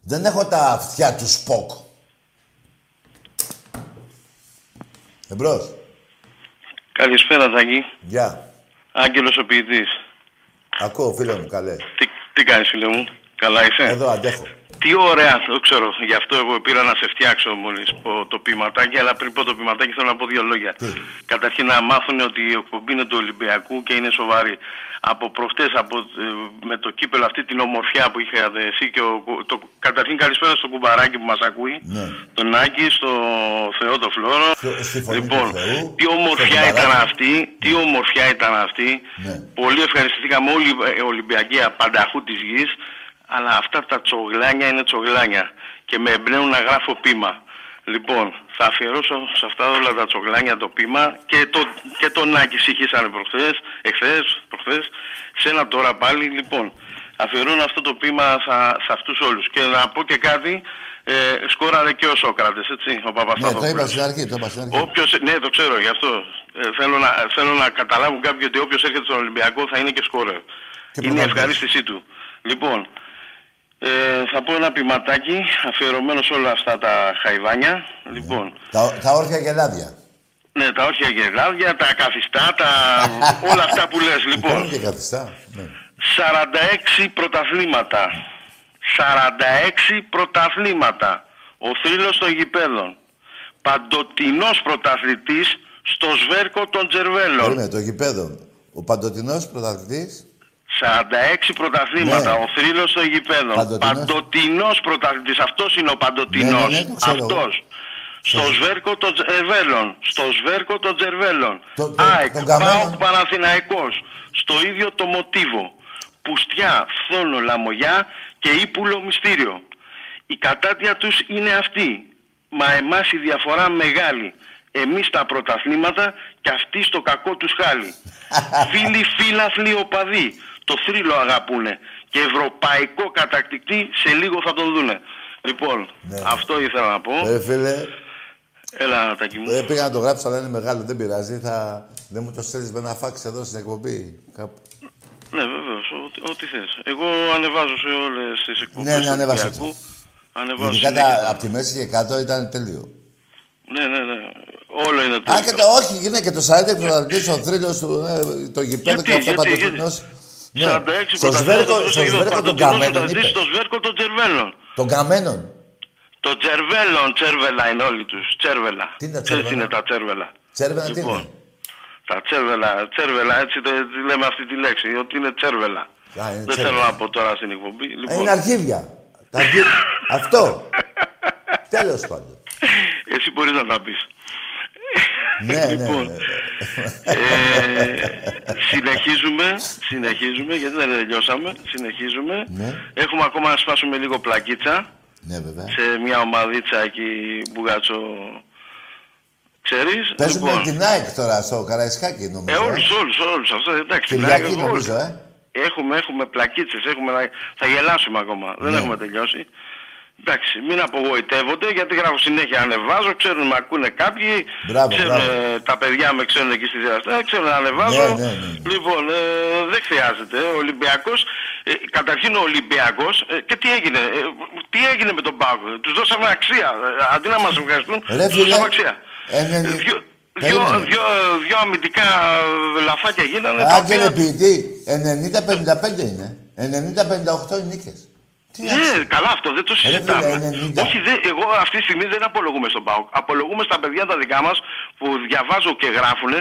Δεν έχω τα αυτιά του Σποκ. Εμπρός. Καλησπέρα, Τάκη. Γεια. Άγγελος ο ποιητής. Ακούω, φίλε μου, καλέ. Τι, τι κάνεις, φίλε μου; Καλά είσαι; Εδώ αντέχω. Τι ωραία, το ξέρω. Γι' αυτό εγώ πήρα να σε φτιάξω μόλις πω το ποιηματάκι, αλλά πριν πω το ποιηματάκι θέλω να πω δύο λόγια. Καταρχήν να μάθουν ότι η εκπομπή είναι του Ολυμπιακού και είναι σοβαρή. Από προχτές, από, ε, με το κύπελο αυτή την ομορφιά που είχατε εσύ και ο, το, καταρχήν καλησπέρα στο κουμπαράκι που μας ακούει, Ναι. τον Άκη, στο Θεό το Φλόρο. Στη φωνή Λοιπόν, του Θεού, τι ομορφιά στο ήταν κουμπαράκι. αυτή, τι ομορφιά ήταν αυτή. Ναι. Πολύ ευχαριστηθήκαμε όλοι οι Ολυμπιακοί πανταχού της γης, αλλά αυτά τα τσογλάνια είναι τσογλάνια και με εμπνέουν να γράφω πείμα. Λοιπόν, θα αφιερώσω σε αυτά όλα τα τσογλάνια το πείμα και, το, και τον Άκη συγχύσανε προχθές, εχθές, προχθές, σε ένα τώρα πάλι. Λοιπόν, αφιερώνω αυτό το πείμα θα- σε αυτούς όλους. Και να πω και κάτι, ε, σκόραρε και ο Σόκρατες, έτσι, ο Ναι, το Παπασταθόπουλος. είπα στην αρχή, το είπα στην αρχή. Όποιος, ναι, το ξέρω, γι' αυτό ε, θέλω, να, θέλω να καταλάβουν κάποιοι ότι όποιος έρχεται στον Ολυμπιακό θα είναι και σκόρερ. είναι η πρωταθλητής. ευχαρίστησή του. Λοιπόν, ε, θα πω ένα ποιηματάκι αφιερωμένο σε όλα αυτά τα χαϊβάνια. Λοιπόν, Τα, τα όρθια γελάδια. ναι, τα όρθια γελάδια, τα καθιστά, τα, όλα αυτά που λες. Λοιπόν, Υπάρχουν και καθιστά. Ναι. 46 πρωταθλήματα. 46 πρωταθλήματα. Ο θρύλος των γηπέδων. Παντοτινός πρωταθλητής στο σβέρκο των Τζερβέλων. Περίμενε, το γηπέδο. Ο παντοτινός πρωταθλητής. 46 πρωταθλήματα. Ναι. Ο θρύλος των γηπέδων. Παντοτινός. Παντοτινός πρωταθλητής. Αυτός είναι ο παντοτινός. Ναι, ναι, ναι, το ξέρω εγώ. Αυτός. Στο σβέρκο των Τζερβέλων. Στο σβέρκο των Τζερβέλων. Το- το- ΑΕΚ, τον Καμένο. ΠΑΟΚ, Παναθηναϊκός. Στο ίδιο το μοτίβο. Πουστιά, φθόνο, λαμογιά και ύπουλο μυστήριο. Η κατάτια τους είναι αυτή. Μα εμάς η διαφορά μεγάλη. Εμείς τα πρωταθλήματα και αυτοί στο κακό τους χάλι. Φίλοι, φίλαθλοι, οπαδοί. Το θρύλο αγαπούνε. Και ευρωπαϊκό κατακτητή σε λίγο θα τον δούνε. Λοιπόν, αυτό ήθελα να πω. Ε, φίλε, Έλα, Τάκη μου. ε, πήγα να το γράψω, αλλά είναι μεγάλο, δεν πειράζει. Θα... Δεν μου το στέλνεις με ένα φάξ εδώ στην εκπομπή. Κάπου. Ναι, βεβαίω, ό,τι θε. Εγώ ανεβάζω σε όλε τι εκπομπέ. Ναι, ναι, ανέβασε Ολυμπιακού. Ανεβάζω Ειδικά συνέχεια. τα, από τη μέση και κάτω ήταν τέλειο. Ναι, ναι, ναι. Όλο είναι Α, τέλειο. και το όχι, είναι και το 40 πρωταθλητής, ο θρύλος του, ε, το γηπέδο Γιατί, και αυτό γιατί, παντοτινός. 46 Ναι. Στο πρωταθλήματα σβέρκο, στο στο ίδιο σβέρκο των παντοτινός καμένων πρωταθλητής, είπες. Στο σβέρκο των Τζερβέλων. Των καμένων. Το Τζερβέλων, Τσέρβελα είναι όλοι τους. Τσέρβελα. Τι είναι τα Ξέρεις Τσέρβελα; είναι τα Τσέρβελα. Τσέρβελα τι Λοιπόν, είναι; Τα Τσέρβελα, Τσέρβελα, έτσι το, τη λέμε αυτή τη λέξη, ότι είναι Τσέρβελα. Α, είναι Δεν Τσέρβελα. θέλω να πω τώρα στην εκπομπή. Ε, Λοιπόν, Είναι αρχίδια. Τα αρχίδια. Αυτό. Τέλος πάντων. εσύ μπορείς να τα πεις. Ναι, ναι, Λοιπόν, ναι. Ε, συνεχίζουμε, συνεχίζουμε, γιατί δεν τελειώσαμε, συνεχίζουμε. Ναι. Έχουμε ακόμα να σπάσουμε λίγο πλακίτσα Ναι, βέβαια. σε μια ομαδίτσα εκεί μπουγάτσο Ξέρεις, Παίζουμε λοιπόν. την ΑΕΚ τώρα στο Καραϊσκάκι, Ε, νομίζω. όλους, όλους, όλους. Αυτό, εντάξει. την Κυριακή, ΑΕΚ, όλους. νομίζω, ε. Έχουμε, έχουμε πλακίτσες, έχουμε, να- θα γελάσουμε ακόμα. Δεν Ναι. έχουμε τελειώσει. Εντάξει, μην απογοητεύονται γιατί γράφω συνέχεια ανεβάζω, ξέρουν με ακούνε κάποιοι, Μπράβο, ξέρουν, μπράβο. ε, τα παιδιά με ξέρουν εκεί στη διαστάση, ξέρουν να ανεβάζω. Ναι, ναι, ναι. Λοιπόν, ε, δεν χρειάζεται. Ο Ολυμπιακός, ε, καταρχήν ο Ολυμπιακός, ε, και τι έγινε, ε, τι έγινε με τον Πάκο, τους δώσαμε αξία, ε, αντί να μας ευχαριστούν, Ρε τους φίλε, δώσαμε αξία. ε, ναι, ναι. Δυο, δυο, Περίμενε. δυο, δυο αμυντικά λαφάκια γίνανε. τα Άγγελε οποία- ποιητή, 90-55 είναι. 90-58 οι νίκες. Τι Ναι, άξιο. καλά αυτό, δεν το φίλε, συζητάμε. 90. Όχι, δεν, εγώ αυτή τη στιγμή δεν απολογούμε στον ΠΑΟΚ. Απολογούμε στα παιδιά τα δικά μας που διαβάζω και γράφουν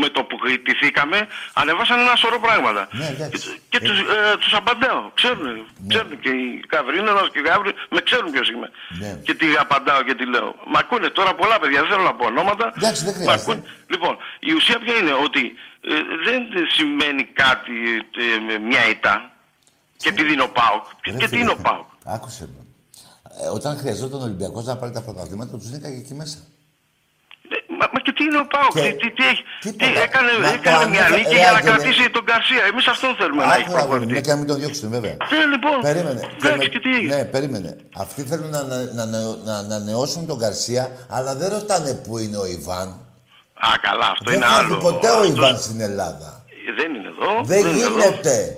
με το που κριτηθήκαμε, ανεβάσαν ένα σωρό πράγματα. Ναι, εντάξει. και και τους, ε, τους απαντάω. Ξέρουν, ξέρουν και οι Καβρίνερος και οι Γάβρι, με ξέρουν ποιος είμαι. Ναι. Και τι απαντάω και τι λέω. Μ' ακούνε τώρα πολλά παιδιά, δεν θέλω να πω ονόματα. Εντάξει, δεν Μ' χρειάζεται. ακούνε. Λοιπόν, η ουσία ποια είναι ότι ε, δεν σημαίνει κάτι ε, με μια ητά. Και επειδή είναι ο ΠΑΟΚ. Ρε Και τι φίλε, είναι ο ΠΑΟΚ. Άκουσε με. Ε, όταν χρειαζόταν ο Ολυμπιακός να πάρει τα πρωταθλήματα, τους νίκαγε εκεί μέσα. Ε, Μα, μα και τι είναι ο Πάοκ, Και- τι, τι, τι, έχει- τίποτα. τι έκανε, Μα το έκανε μια ανέφερε- νίκη ρε, για να Άγγελε. κρατήσει τον Γκαρσία. Εμείς αυτόν θέλουμε να έχει Άκου να δούμε, προπονητή. ναι, και να μην τον διώξουν, βέβαια. Ναι, λοιπόν. Περίμενε. Εντάξει, με- και τι έγινε; Ναι, περίμενε. Αυτοί θέλουν να, να, να, να, να ανανεώσουν τον Καρσία, αλλά δεν ρωτάνε πού είναι ο Ιβάν. Α, καλά, αυτό δεν είναι θα άλλο. έρθει ποτέ ο Αυτό- Ιβάν στην Ελλάδα. Δεν είναι εδώ. Δεν είναι εδώ. γίνεται.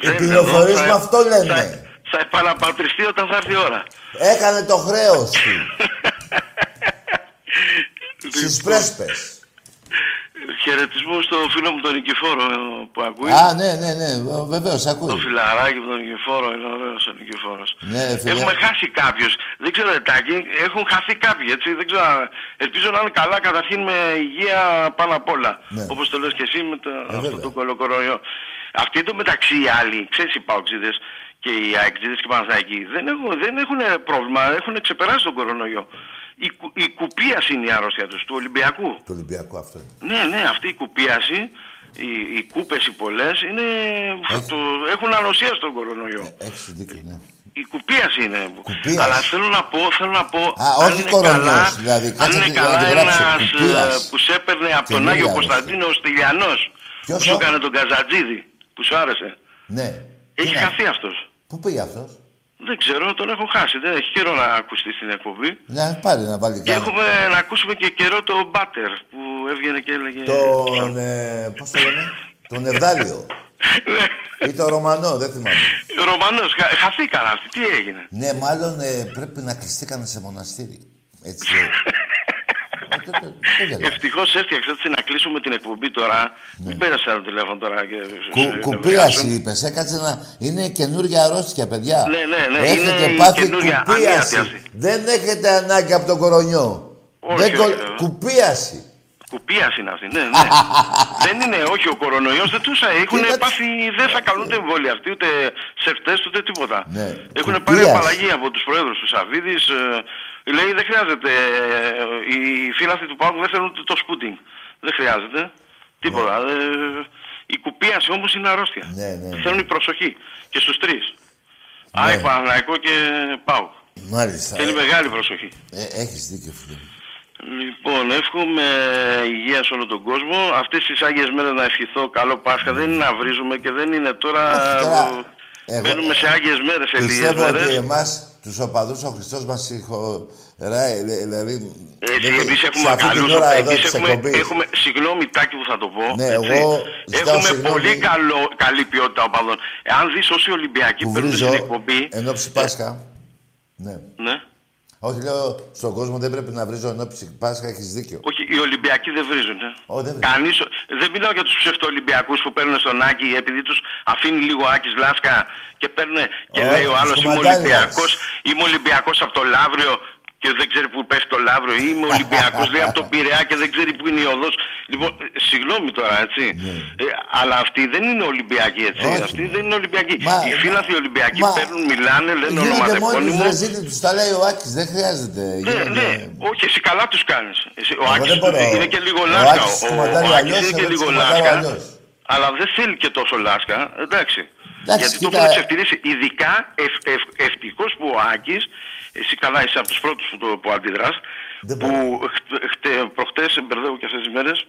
Οι Δεν είναι πληροφορίες εδώ. μου Θα- αυτό λένε. Θα, θα επαναπατριστεί όταν θα έρθει η ώρα. Έκανε το χρέος του. Στις Λοιπόν, πρέσπες. Χαιρετισμούς στο φίλο μου τον Νικηφόρο ε, που ακούει. Α, ναι, ναι, ναι, βεβαίως, Το ακούει. φιλαράκι μου τον Νικηφόρο, είναι ωραίος ο Νικηφόρος. Ναι, φίλε. Έχουμε χάσει κάποιους. Δεν ξέρω, Ετάκη, έχουν χαθεί κάποιοι, έτσι. Δεν ξέρω. Ελπίζω να είναι καλά, καταρχήν με υγεία πάνω απ' όλα. Ναι. Όπως το λες και εσύ με το, αυτό βέβαια. το κολοκοροϊό. Αυτοί το μεταξύ οι άλλοι, ξέρεις οι παοξίδες και οι αεξίδες και οι Παναθηναϊκοί, δεν έχουν, δεν έχουν πρόβλημα, έχουν ξεπεράσει τον κορονοϊό. Η, κου- η κουπίαση είναι η αρρώστια τους, του Ολυμπιακού. Το Ολυμπιακό αυτό. είναι. Ναι, ναι, αυτή η κουπίαση, οι, οι κούπες οι πολλές, είναι, το, έχουν ανοσία στον κορονοϊό. Έχεις δίκιο, ναι. Η κουπίαση είναι. Κουπίαση. Αλλά θέλω να πω, θέλω να πω. Α, αν όχι είναι κορονοϊός, καλά, δηλαδή, Αν κάτσε είναι και να καλά το γράψω, ένας ε, κουπίας. που σε έπαιρνε από τον Καινούργια Άγιο άρρωστη. Κωνσταντίνο ο Στυλιανός. Ποιος Που σου ο; έκανε τον Καζατζίδη. Που σου άρεσε. Ναι. Έχει Είναι- χαθεί αυτός. Πού πήγε αυτός; Δεν ξέρω, τον έχω χάσει. Δεν έχει καιρό να ακουστεί στην εκπομπή. Να πάρει να βάλει Και κάτι. έχουμε να ακούσουμε και καιρό το Μπάτερ που έβγαινε και έλεγε. Τον, ε, πώς το λένε, τον Ευδάλιο. Ή τον Ρωμανό, δεν θυμάμαι. Ρωμανός, χα, χαθήκαν αυτοί. Τι έγινε; Ναι, μάλλον ε, πρέπει να κλειστήκανε σε μοναστήρι. Έτσι Ευτυχώς έφτιαξα έτσι να κλείσουμε την εκπομπή τώρα. Μην πέρασε το τηλέφωνο τώρα. Και... Ναι. Κου, κουπίαση είπες, έκατσε να... Είναι καινούργια αρρώστια, παιδιά. Ναι, ναι, ναι, Έχετε είναι η πάθει καινούργια κουπίαση. ανίατη αυτή. Δεν έχετε ανάγκη από τον κορονιό. Όχι, Δεν όχι, κο- βέβαια. Κουπίαση. Κουπίαση είναι αυτή, ναι, ναι. δεν είναι, όχι ο κορονοϊός, δεν τους έχουν Τι να- πάθει, δεν θα καλούνται εμβόλια αυτοί, ούτε σεφτές, ούτε τίποτα. Ναι. Έχουν Κουπίαση. πάρει απαλλαγή από τους πρόεδρους του Σαββίδης, ε, λέει δεν χρειάζεται, ε, οι φίλαθοι του Πάουκ δεν θέλουν ούτε το σπούτινγκ. Δεν χρειάζεται, τίποτα. Ε, η κουπίαση όμως είναι αρρώστια. Ναι, ναι, ναι. Θέλουν η προσοχή και στους τρεις. Ναι. ΑΕΚ, Παναθηναϊκό και Πάουκ. Μάλιστα. Θέλει μεγάλη προσοχή. Ε, έχεις δίκιο, φίλε. Μου. Λοιπόν, εύχομαι υγεία σε όλο τον κόσμο. Αυτές τις Άγιες μέρες να ευχηθώ καλό Πάσχα. Δεν είναι να βρίζουμε και δεν είναι τώρα... Όχι, τώρα, εγώ- Μπαίνουμε σε Άγιες μέρες, σε λίγες Πιστεύω ότι μέρες. εμάς, τους οπαδούς, ο Χριστός μας συγχωράει. Δηλαδή, Έτσι, δεν- εμείς σε έχουμε αυτή την καλούς, ώρα εδώ εμείς της έχουμε, εκπομπής. έχουμε, συγγνώμη Τάκη που θα το πω, Ναι, έτσι. εγώ ζητάω έχουμε συγγνώμη. πολύ καλό, καλή ποιότητα οπαδών. Εάν δεις όσοι Ολυμπιακοί που παίρνουν βρίζω στην εκπομπή, εν ώψη Πάσχα. Ναι. ναι, Όχι, λέω, στον κόσμο δεν πρέπει να βρίζω εν ώψη Πάσχα, έχεις δίκιο. όχι, οι Ολυμπιακοί δεν βρίζουν. Ε. Ω, δεν βρίζω. Κανείς, δεν μιλάω για τους ψευτοολυμπιακούς που παίρνουν στον Άκη επειδή τους αφήνει λίγο ο Άκης Λάσκα και παίρνουν και Όχι, λέει ο άλλος τους είμαι κουμαντάριδες. Ολυμπιακός, είμαι Ολυμπιακός από το Λαύριο και δεν ξέρει που πέφτει το Λαύριο ή είμαι Ολυμπιακός λέει από τον Πειραιά και δεν ξέρει που είναι η οδός. Λοιπόν, ε, συγγνώμη τώρα έτσι, ε, αλλά αυτοί δεν είναι Ολυμπιακοί έτσι, Ναι. Όχι. αυτοί δεν είναι Ολυμπιακοί. Μα- Οι φίλαθοι Ολυμπιακοί Μα- παίρνουν, μιλάνε, λένε Γίνονται μόνοι τους ονοματεπώνυμο. ρεζίλοι, τους τα λέει ο Άκης, δεν χρειάζεται. Ναι, Γίνονται- ναι, όχι, εσύ καλά τους κάνεις. Εσύ, ο Εγώ Άκης δεν μπορώ. είναι και λίγο Ο λάσκα. Άκης Ο, κουμαντάρει ο Άκης αλλιώς, είναι και εγώ λίγο τους κουμαντάρω λάσκα. αλλιώς. Αλλά δεν θέλει και τόσο λάσκα, εντάξει. Εντάξει, Γιατί το κοίτα- έχουν ξεφτυλίσει. Ειδικά ευ, ευ, ευτυχώς που ο Άκης, εσύ καλά είσαι από τους πρώτους που, το- που αντιδράς, που χτε- χτε- προχτές μπερδεύω και αυτές τις μέρες,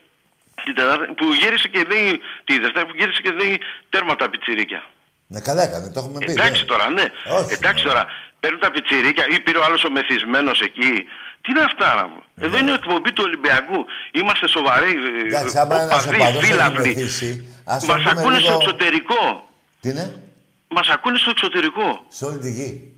την Τετάρτη, που γύρισε και λέει, τη Δευτέρα που γύρισε και λέει τέρμα τα πιτσιρίκια. Ναι, καλά έκανε, το έχουμε πει. Εντάξει ναι. τώρα, ναι. Όχι, Εντάξει τώρα. Παίρνουν τα πιτσιρίκια ή πήρε ο άλλος ο μεθυσμένος εκεί. Τι είναι αυτά, να μου. Εδώ είναι η εκπομπή του Ολυμπιακού. Είμαστε σοβαροί. ε, Εντάξει, άμα ένας οπαδοί, οπαδός έχει φίλαθλοι. μεθύσει, ας τον Μας πούμε ακούνε στο λίγο- εξωτερικό. Τι είναι, Μας ακούνε στο εξωτερικό. σε όλη τη γη.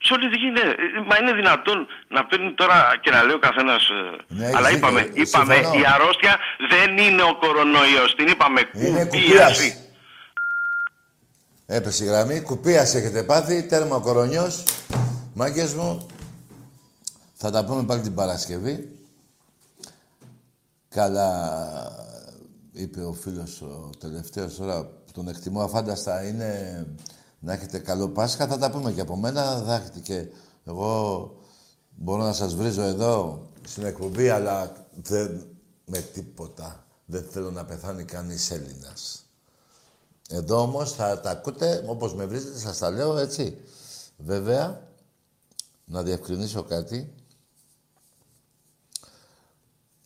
Σε όλη τη γη, ναι. Ε, Μα είναι δυνατόν να παίρνει τώρα και να λέει ο καθένας. Ναι, αλλά έχεις είπαμε, δίκιο. είπαμε Συμφωνώ. η αρρώστια δεν είναι ο κορονοϊός. Την είπαμε Είναι κουπίαση. κουπίαση. Έπεσε η γραμμή. Κουπίας έχετε πάθει. Τέρμα ο κορονιός. Μάγκες μου. Θα τα πούμε πάλι την Παρασκευή. Καλά είπε ο φίλος ο τελευταίος τώρα που τον εκτιμώ αφάνταστα είναι να έχετε καλό Πάσχα. Θα τα πούμε και από μένα. Θα έχετε και εγώ μπορώ να σας βρίζω εδώ στην εκπομπή αλλά δεν με τίποτα. Δεν θέλω να πεθάνει κανείς Έλληνας. Εδώ όμως θα τα ακούτε, όπως με βρίζετε, σας τα λέω έτσι. Βέβαια, να διευκρινίσω κάτι.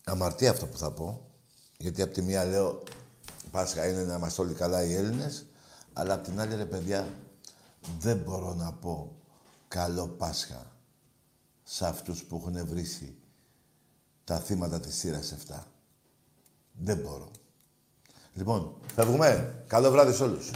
Αμαρτία αυτό που θα πω. Γιατί από τη μία λέω Πάσχα είναι να είμαστε όλοι καλά οι Έλληνες. Αλλά από την άλλη, ρε παιδιά, δεν μπορώ να πω καλό Πάσχα σε αυτούς που έχουν βρήσει τα θύματα της σειράς 7. Δεν μπορώ. Λοιπόν, φεύγουμε. Καλό βράδυ σε όλους.